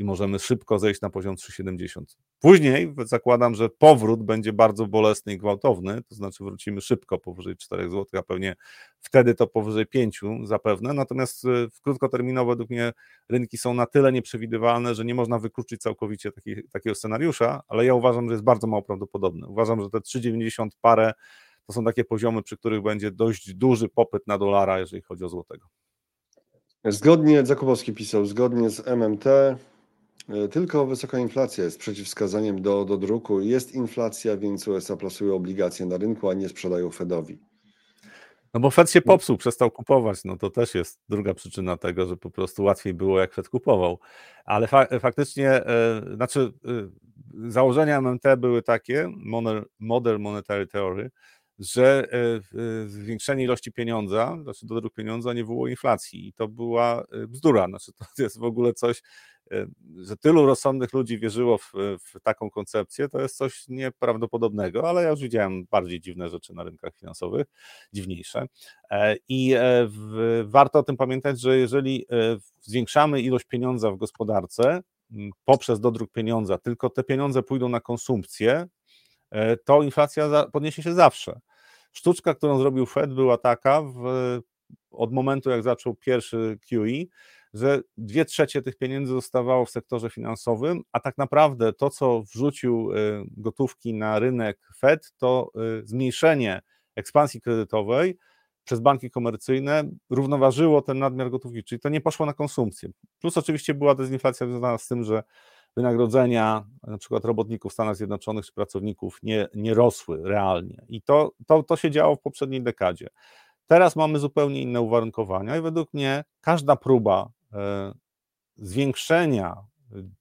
[SPEAKER 2] i możemy szybko zejść na poziom 3,70. Później zakładam, że powrót będzie bardzo bolesny i gwałtowny, to znaczy wrócimy szybko powyżej 4 zł, a pewnie wtedy to powyżej 5 zapewne, natomiast e, w krótkoterminowo według mnie rynki są na tyle nieprzewidywalne, że nie można wykluczyć całkowicie taki, takiego scenariusza, ale ja uważam, że jest bardzo mało prawdopodobny. Uważam, że te 3,90 parę to są takie poziomy, przy których będzie dość duży popyt na dolara, jeżeli chodzi o złotego.
[SPEAKER 1] Zgodnie, Zakubowski pisał, zgodnie z MMT tylko wysoka inflacja jest przeciwwskazaniem do, do druku. Jest inflacja, więc USA plasują obligacje na rynku, a nie sprzedają Fedowi.
[SPEAKER 2] No bo Fed się popsuł, przestał kupować. No to też jest druga przyczyna tego, że po prostu łatwiej było, jak Fed kupował. Ale fa faktycznie, e, znaczy, e, założenia MMT były takie, Modern Monetary Theory, że e, zwiększenie ilości pieniądza, znaczy dodruk pieniądza nie wywołuje inflacji i to była e, bzdura, znaczy to jest w ogóle coś, e, że tylu rozsądnych ludzi wierzyło w, w, taką koncepcję, to jest coś nieprawdopodobnego, ale ja już widziałem bardziej dziwne rzeczy na rynkach finansowych, dziwniejsze. I w, warto o tym pamiętać, że jeżeli zwiększamy ilość pieniądza w gospodarce poprzez dodruk pieniądza, tylko te pieniądze pójdą na konsumpcję, to inflacja podniesie się zawsze. Sztuczka, którą zrobił Fed, była taka w, od momentu, jak zaczął pierwszy QE, że dwie trzecie tych pieniędzy zostawało w sektorze finansowym, a tak naprawdę to, co wrzucił y, gotówki na rynek Fed, to y, zmniejszenie ekspansji kredytowej przez banki komercyjne równoważyło ten nadmiar gotówki, czyli to nie poszło na konsumpcję. Plus oczywiście była dezinflacja związana z tym, że wynagrodzenia na przykład robotników w Stanach Zjednoczonych czy pracowników nie, nie rosły realnie. I to, to, to się działo w poprzedniej dekadzie. Teraz mamy zupełnie inne uwarunkowania i według mnie każda próba zwiększenia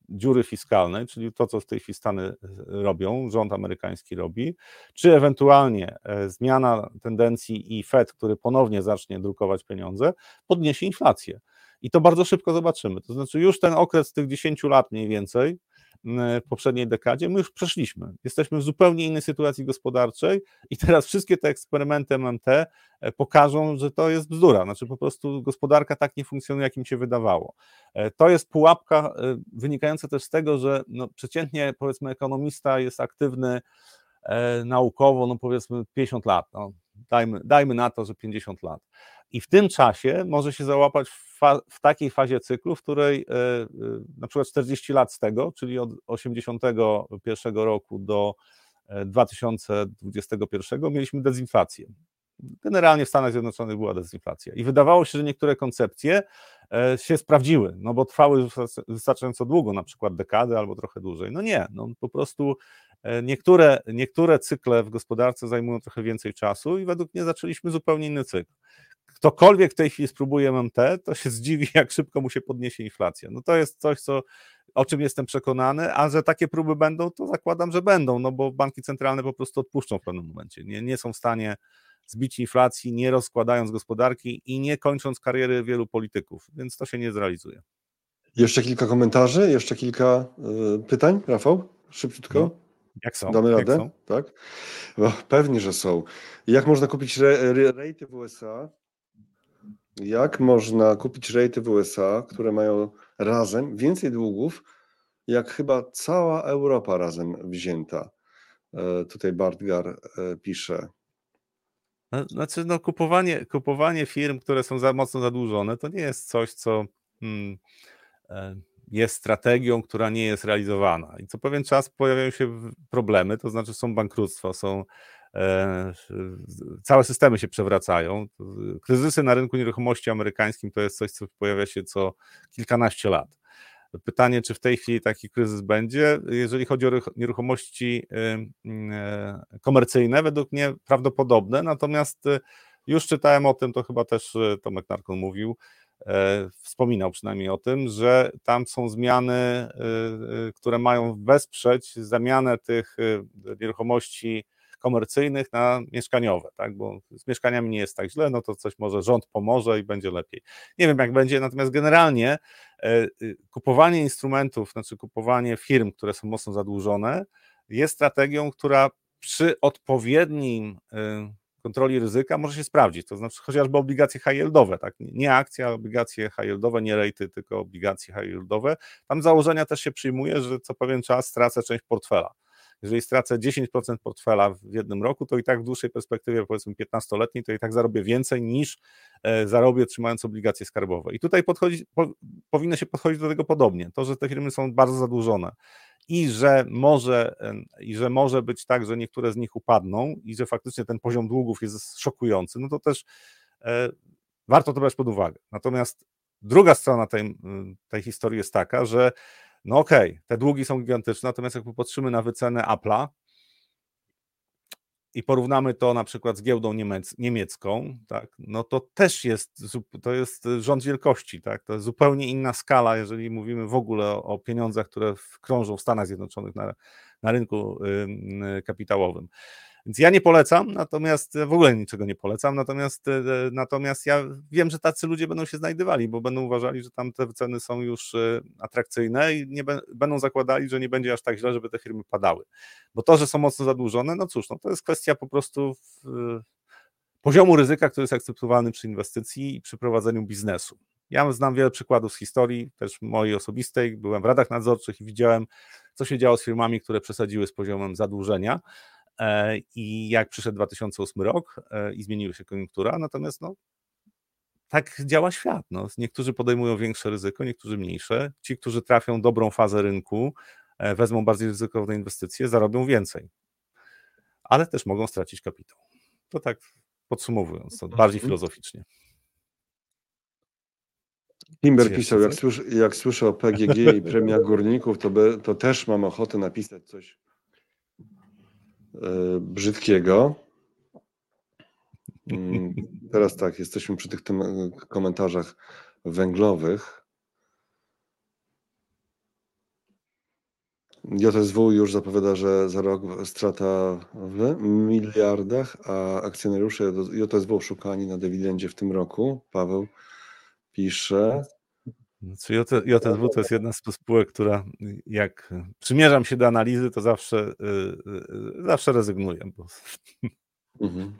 [SPEAKER 2] dziury fiskalnej, czyli to, co w tej chwili Stany e, robią, rząd amerykański robi, czy ewentualnie e, zmiana tendencji i Fed, który ponownie zacznie drukować pieniądze, podniesie inflację. I to bardzo szybko zobaczymy. To znaczy, już ten okres tych 10 lat mniej więcej w poprzedniej dekadzie, my już przeszliśmy. Jesteśmy w zupełnie innej sytuacji gospodarczej i teraz wszystkie te eksperymenty MMT e, pokażą, że to jest bzdura. Znaczy po prostu gospodarka tak nie funkcjonuje, jak im się wydawało. E, to jest pułapka e, wynikająca też z tego, że no, przeciętnie powiedzmy ekonomista jest aktywny naukowo, no powiedzmy 50 lat. No, dajmy, dajmy na to, że 50 lat. I w tym czasie może się załapać w, fa w takiej fazie cyklu, w której e, e, na przykład 40 lat z tego, czyli od 81 roku do 2021 e, mieliśmy dezinflację. Generalnie w Stanach Zjednoczonych była dezinflacja i wydawało się, że niektóre koncepcje się sprawdziły, no bo trwały wystarczająco długo, na przykład dekady albo trochę dłużej. No nie, no po prostu niektóre, niektóre cykle w gospodarce zajmują trochę więcej czasu i według mnie zaczęliśmy zupełnie inny cykl. Ktokolwiek w tej chwili spróbuje MMT, to się zdziwi, jak szybko mu się podniesie inflacja. No to jest coś, co, o czym jestem przekonany, a że takie próby będą, to zakładam, że będą, no bo banki centralne po prostu odpuszczą w pewnym momencie. Nie, nie są w stanie zbić inflacji, nie rozkładając gospodarki i nie kończąc kariery wielu polityków, więc to się nie zrealizuje.
[SPEAKER 1] Jeszcze kilka komentarzy, jeszcze kilka y, pytań, Rafał? Szybciutko. No,
[SPEAKER 2] jak są?
[SPEAKER 1] Damy radę?
[SPEAKER 2] Są?
[SPEAKER 1] Tak? No, pewnie, że są. Jak można kupić re, re, rejty w USA? Jak można kupić rejty w USA, które mają razem więcej długów, jak chyba cała Europa razem wzięta? E, tutaj Bartgar e, pisze.
[SPEAKER 2] No, znaczy, no, kupowanie, kupowanie firm, które są za mocno zadłużone, to nie jest coś, co hmm, jest strategią, która nie jest realizowana. I co pewien czas pojawiają się problemy, to znaczy są bankructwa, są e, całe systemy się przewracają. Kryzysy na rynku nieruchomości amerykańskim to jest coś, co pojawia się co kilkanaście lat. Pytanie, czy w tej chwili taki kryzys będzie? Jeżeli chodzi o nieruchomości e, komercyjne, według mnie prawdopodobne, natomiast e, już czytałem o tym, to chyba też Tomek Narkon mówił, E, wspominał przynajmniej o tym, że tam są zmiany, e, e, które mają wesprzeć zamianę tych nieruchomości komercyjnych na mieszkaniowe, tak? bo z mieszkaniami nie jest tak źle, no to coś może rząd pomoże i będzie lepiej. Nie wiem jak będzie, natomiast generalnie kupowanie instrumentów, znaczy kupowanie firm, które są mocno zadłużone, jest strategią, która przy odpowiednim kontroli ryzyka może się sprawdzić. To znaczy chociażby obligacje high yieldowe, tak? nie akcja, obligacje high yieldowe, nie rejty, tylko obligacje high yieldowe. Tam założenia też się przyjmuje, że co pewien czas stracę część portfela. Jeżeli stracę 10% portfela w jednym roku, to i tak w dłuższej perspektywie, powiedzmy 15-letniej, to i tak zarobię więcej niż e, zarobię trzymając obligacje skarbowe. I tutaj podchodzi, po, powinno się podchodzić do tego podobnie. To, że te firmy są bardzo zadłużone, i że może, i że może być tak, że niektóre z nich upadną i że faktycznie ten poziom długów jest szokujący, no to też e, warto to brać pod uwagę. Natomiast druga strona tej, tej historii jest taka, że no okej, okay, te długi są gigantyczne, natomiast jak popatrzymy na wycenę Apple'a, i porównamy to na przykład z giełdą niemiec, niemiecką, tak, no to też jest, to jest rząd wielkości, tak, to jest zupełnie inna skala, jeżeli mówimy w ogóle o, o pieniądzach, które krążą w Stanach Zjednoczonych na, na rynku kapitałowym. Więc ja nie polecam, natomiast w ogóle niczego nie polecam, natomiast, e, natomiast ja wiem, że tacy ludzie będą się znajdowali, bo będą uważali, że tam te ceny są już e, atrakcyjne i nie będą zakładali, że nie będzie aż tak źle, żeby te firmy padały. Bo to, że są mocno zadłużone, no cóż, no to jest kwestia po prostu poziomu ryzyka, który jest akceptowalny przy inwestycji i przy prowadzeniu biznesu. Ja znam wiele przykładów z historii, też mojej osobistej. Byłem w radach nadzorczych i widziałem, co się działo z firmami, które przesadziły z poziomem zadłużenia. E, I jak przyszedł 2008 rok e, i zmieniła się koniunktura, natomiast no, tak działa świat. No. Niektórzy podejmują większe ryzyko, niektórzy mniejsze. Ci, którzy trafią dobrą fazę rynku, e, wezmą bardziej ryzykowne inwestycje, zarobią więcej. Ale też mogą stracić kapitał. To tak podsumowując, to bardziej mhm. filozoficznie.
[SPEAKER 1] Timber pisał, jak, słysz, jak słyszę o PGG i premiach górników, to, be, to też mam ochotę napisać coś brzydkiego. Mm, teraz tak, jesteśmy przy tych e, komentarzach węglowych. JSW już zapowiada, że za rok strata w miliardach, a akcjonariusze JSW szukani na dywidendzie w tym roku. Paweł pisze.
[SPEAKER 2] Znaczy JSW to jest jedna z spółek, która jak przymierzam się do analizy, to zawsze, y, y, zawsze rezygnuję. Bo...
[SPEAKER 1] Mhm.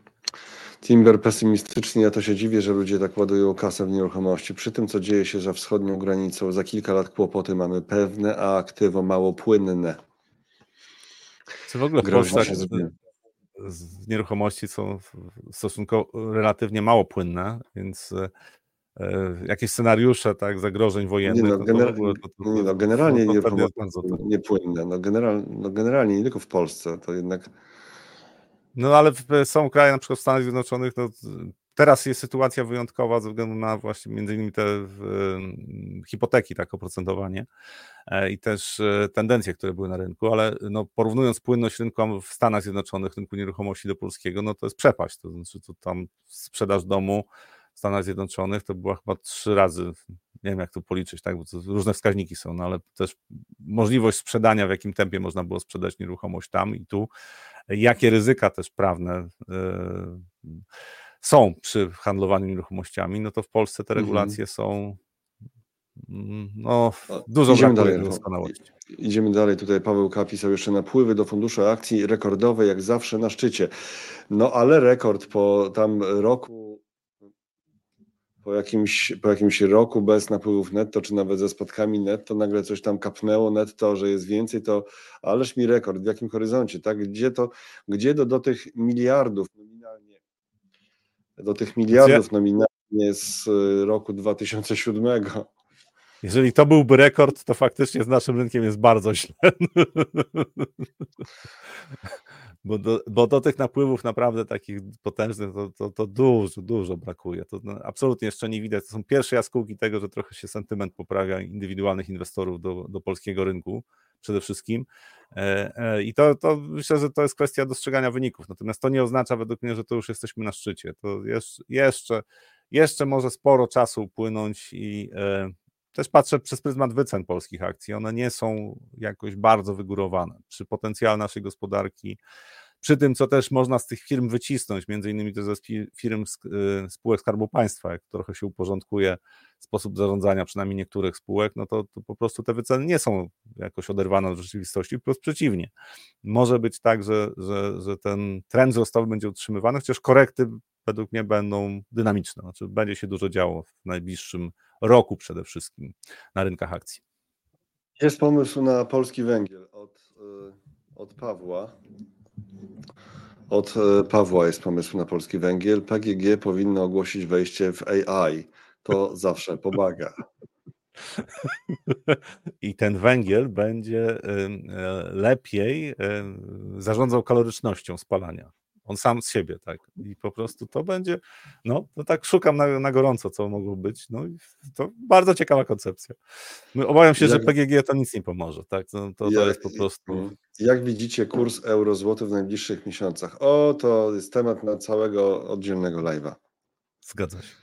[SPEAKER 1] Timber pesymistycznie, ja to się dziwię, że ludzie tak ładują kasę w nieruchomości. Przy tym, co dzieje się za wschodnią granicą, za kilka lat kłopoty mamy pewne, a aktywo mało płynne.
[SPEAKER 2] Co w ogóle w Polsce z nieruchomości są stosunkowo relatywnie mało płynne, więc jakieś scenariusze tak, zagrożeń wojennych. Nie no,
[SPEAKER 1] gener to, to, to, nie no generalnie nie, nie płynne. No, general, no generalnie nie tylko w Polsce, to jednak.
[SPEAKER 2] No ale są kraje, na przykład w Stanach Zjednoczonych, no, teraz jest sytuacja wyjątkowa ze względu na właśnie między innymi te hipoteki, tak, oprocentowanie e, i też e, tendencje, które były na rynku, ale no, porównując płynność rynku w Stanach Zjednoczonych, rynku nieruchomości do polskiego, no to jest przepaść, to znaczy to tam sprzedaż domu w Stanach Zjednoczonych to była chyba trzy razy, nie wiem jak to policzyć, tak, bo to różne wskaźniki są, no ale też możliwość sprzedania, w jakim tempie można było sprzedać nieruchomość tam i tu, jakie ryzyka też prawne yy, są przy handlowaniu nieruchomościami, no to w Polsce te mhm. regulacje mhm. są mm, no, dużo Idziemy dalej, doskonałości.
[SPEAKER 1] Idziemy dalej. Tutaj Paweł K. pisał jeszcze napływy do funduszu akcji rekordowe, jak zawsze na szczycie. No ale rekord po tam roku, po jakimś, po jakimś roku bez napływów netto, czy nawet ze spadkami netto, nagle coś tam kapnęło netto, że jest więcej, to ależ mi rekord, w jakim horyzoncie, tak? Gdzie to, gdzie do, do tych miliardów nominalnie, do tych miliardów nominalnie z y, roku 2007
[SPEAKER 2] jeżeli to byłby rekord, to faktycznie z naszym rynkiem jest bardzo źle. bo, do, bo do tych napływów naprawdę takich potężnych to, to, to dużo, dużo brakuje. To no, absolutnie jeszcze nie widać. To są pierwsze jaskółki tego, że trochę się sentyment poprawia indywidualnych inwestorów do, do polskiego rynku przede wszystkim. E, e, I to, to myślę, że to jest kwestia dostrzegania wyników. Natomiast to nie oznacza według mnie, że to już jesteśmy na szczycie. To jest, jeszcze, jeszcze może sporo czasu upłynąć i e, też patrzę przez pryzmat wycen polskich akcji. One nie są jakoś bardzo wygórowane. Przy potencjale naszej gospodarki, przy tym, co też można z tych firm wycisnąć, między innymi to ze firm y, spółek Skarbu Państwa, jak trochę się uporządkuje sposób zarządzania przynajmniej niektórych spółek, no to, to po prostu te wyceny nie są jakoś oderwane od rzeczywistości, wprost przeciwnie. Może być tak, że, że, że ten trend wzrostowy będzie utrzymywany, chociaż korekty według mnie będą dynamiczne, znaczy będzie się dużo działo w najbliższym roku przede wszystkim na rynkach akcji.
[SPEAKER 1] Jest pomysł na polski węgiel od, y, od Pawła. Od y, Pawła jest pomysł na polski węgiel. PGG powinno ogłosić wejście w AI. To zawsze pomaga.
[SPEAKER 2] I ten węgiel będzie y, lepiej zarządzał kalorycznością spalania. On sam z siebie, tak. I po prostu to będzie, no, to tak szukam na, na gorąco, co mogło być. No i to bardzo ciekawa koncepcja. My obawiam się, jak, że PGG to nic nie pomoże, tak. To, to, to jest po prostu.
[SPEAKER 1] Jak widzicie kurs euro-złoty w najbliższych miesiącach? O, to jest temat na całego oddzielnego live'a.
[SPEAKER 2] Zgadza się.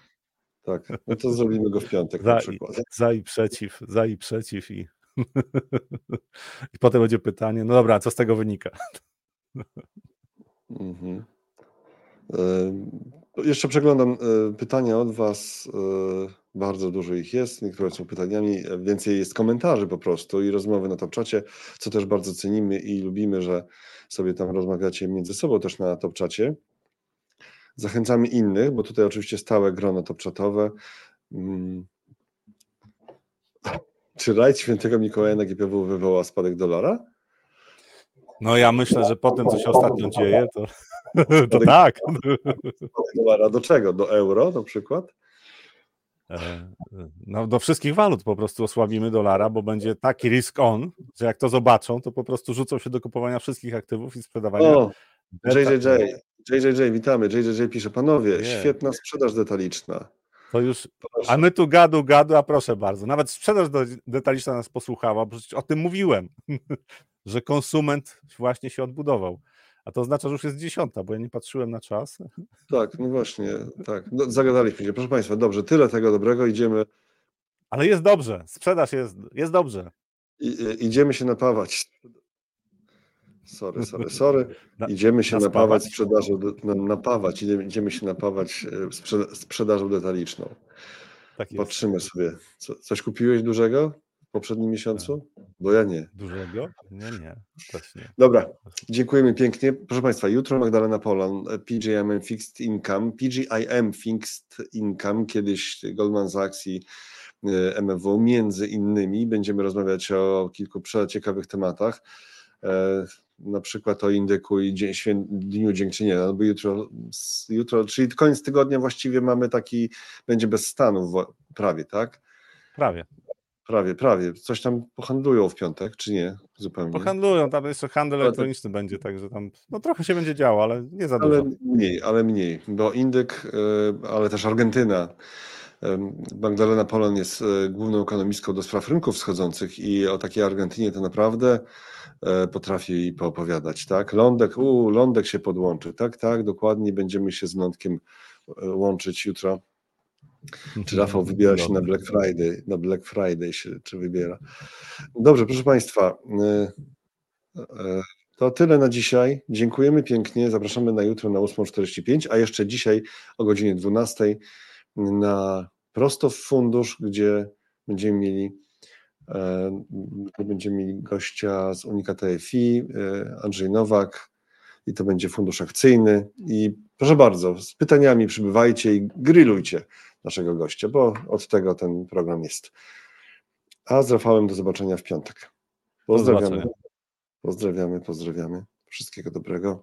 [SPEAKER 1] Tak, no to zrobimy go w piątek za na przykład.
[SPEAKER 2] I, za i przeciw, za i przeciw i, i potem będzie pytanie, no dobra, co z tego wynika?
[SPEAKER 1] Mhm. Jeszcze przeglądam e, pytania od Was. E, bardzo dużo ich jest. Niektóre są pytaniami, e, więcej jest komentarzy po prostu i rozmowy na top czacie, co też bardzo cenimy i lubimy, że sobie tam rozmawiacie między sobą też na top czacie. Zachęcamy innych, bo tutaj oczywiście stałe grono top czatowe. Mm. Czy rajd świętego Mikołaja na GPW wywoła spadek dolara?
[SPEAKER 2] No ja myślę, że po tym, co się ostatnio dzieje, to, to tak.
[SPEAKER 1] Dolara do czego? Do euro na przykład?
[SPEAKER 2] E, no, do wszystkich walut po prostu osłabimy dolara, bo będzie taki risk on, że jak to zobaczą, to po prostu rzucą się do kupowania wszystkich aktywów i sprzedawania. O,
[SPEAKER 1] JJJ, JJJ, witamy. JJJ pisze, panowie, Nie. świetna sprzedaż detaliczna.
[SPEAKER 2] To już, proszę. a my tu gadu, gadu, a proszę bardzo. Nawet sprzedaż detaliczna nas posłuchała, bo przecież o tym mówiłem. że konsument właśnie się odbudował. A to oznacza, że już jest dziesiąta, bo ja nie patrzyłem na czas.
[SPEAKER 1] Tak, no właśnie, tak. No, zagadaliśmy się. Proszę Państwa, dobrze, tyle tego dobrego, idziemy.
[SPEAKER 2] Ale jest dobrze, sprzedaż jest, jest dobrze.
[SPEAKER 1] I, idziemy się napawać. Sorry, sorry, sorry. Idziemy się napawać sprzedażą, napawać, idziemy się napawać e, sprzedażą detaliczną. Tak Patrzymy sobie. Co, coś kupiłeś dużego? poprzednim miesiącu? Bo ja nie.
[SPEAKER 2] Dużego? Nie, nie. Też nie.
[SPEAKER 1] Dobra, dziękujemy pięknie. Proszę Państwa, jutro Magdalena Polan, PGIM Fixed Income, PGIM Fixed Income, kiedyś Goldman Sachs i e, MFW, między innymi. Będziemy rozmawiać o kilku przeciekawych tematach e, na przykład o indyku i Dniu Dziękczynienia, no bo jutro, jutro, czyli koniec tygodnia właściwie mamy taki, będzie bez stanów prawie, tak?
[SPEAKER 2] Prawie.
[SPEAKER 1] Prawie, prawie. Coś tam pohandlują w piątek, czy nie? Zupełnie.
[SPEAKER 2] Pohandlują, tam jeszcze handel elektroniczny będzie, także tam no trochę się będzie działo, ale nie za
[SPEAKER 1] ale dużo. Mniej, ale mniej, bo Indyk, y, ale też Argentyna. Magdalena Polon jest y, główną ekonomistką do spraw rynków wschodzących i o takiej Argentynie to naprawdę y, potrafi poopowiadać, tak? Lądek, u, Lądek się podłączy, tak, tak, dokładnie będziemy się z Lądkiem łączyć jutro Czy Rafał wybiera się na Black Friday? Na Black Friday się czy wybiera. Dobrze, proszę Państwa. y, y, To tyle na dzisiaj. Dziękujemy pięknie. Zapraszamy na jutro na 8.45, a jeszcze dzisiaj o godzinie 12 na prosto w fundusz, gdzie będziemy mieli e, będziemy mieli gościa z Unika TFI, e, Andrzej Nowak i to będzie fundusz akcyjny i proszę bardzo, z pytaniami przybywajcie i grillujcie naszego gościa, bo od tego ten program jest. A z Rafałem do zobaczenia w piątek. Pozdrawiamy. Pozdrawiamy, pozdrawiamy. Wszystkiego dobrego.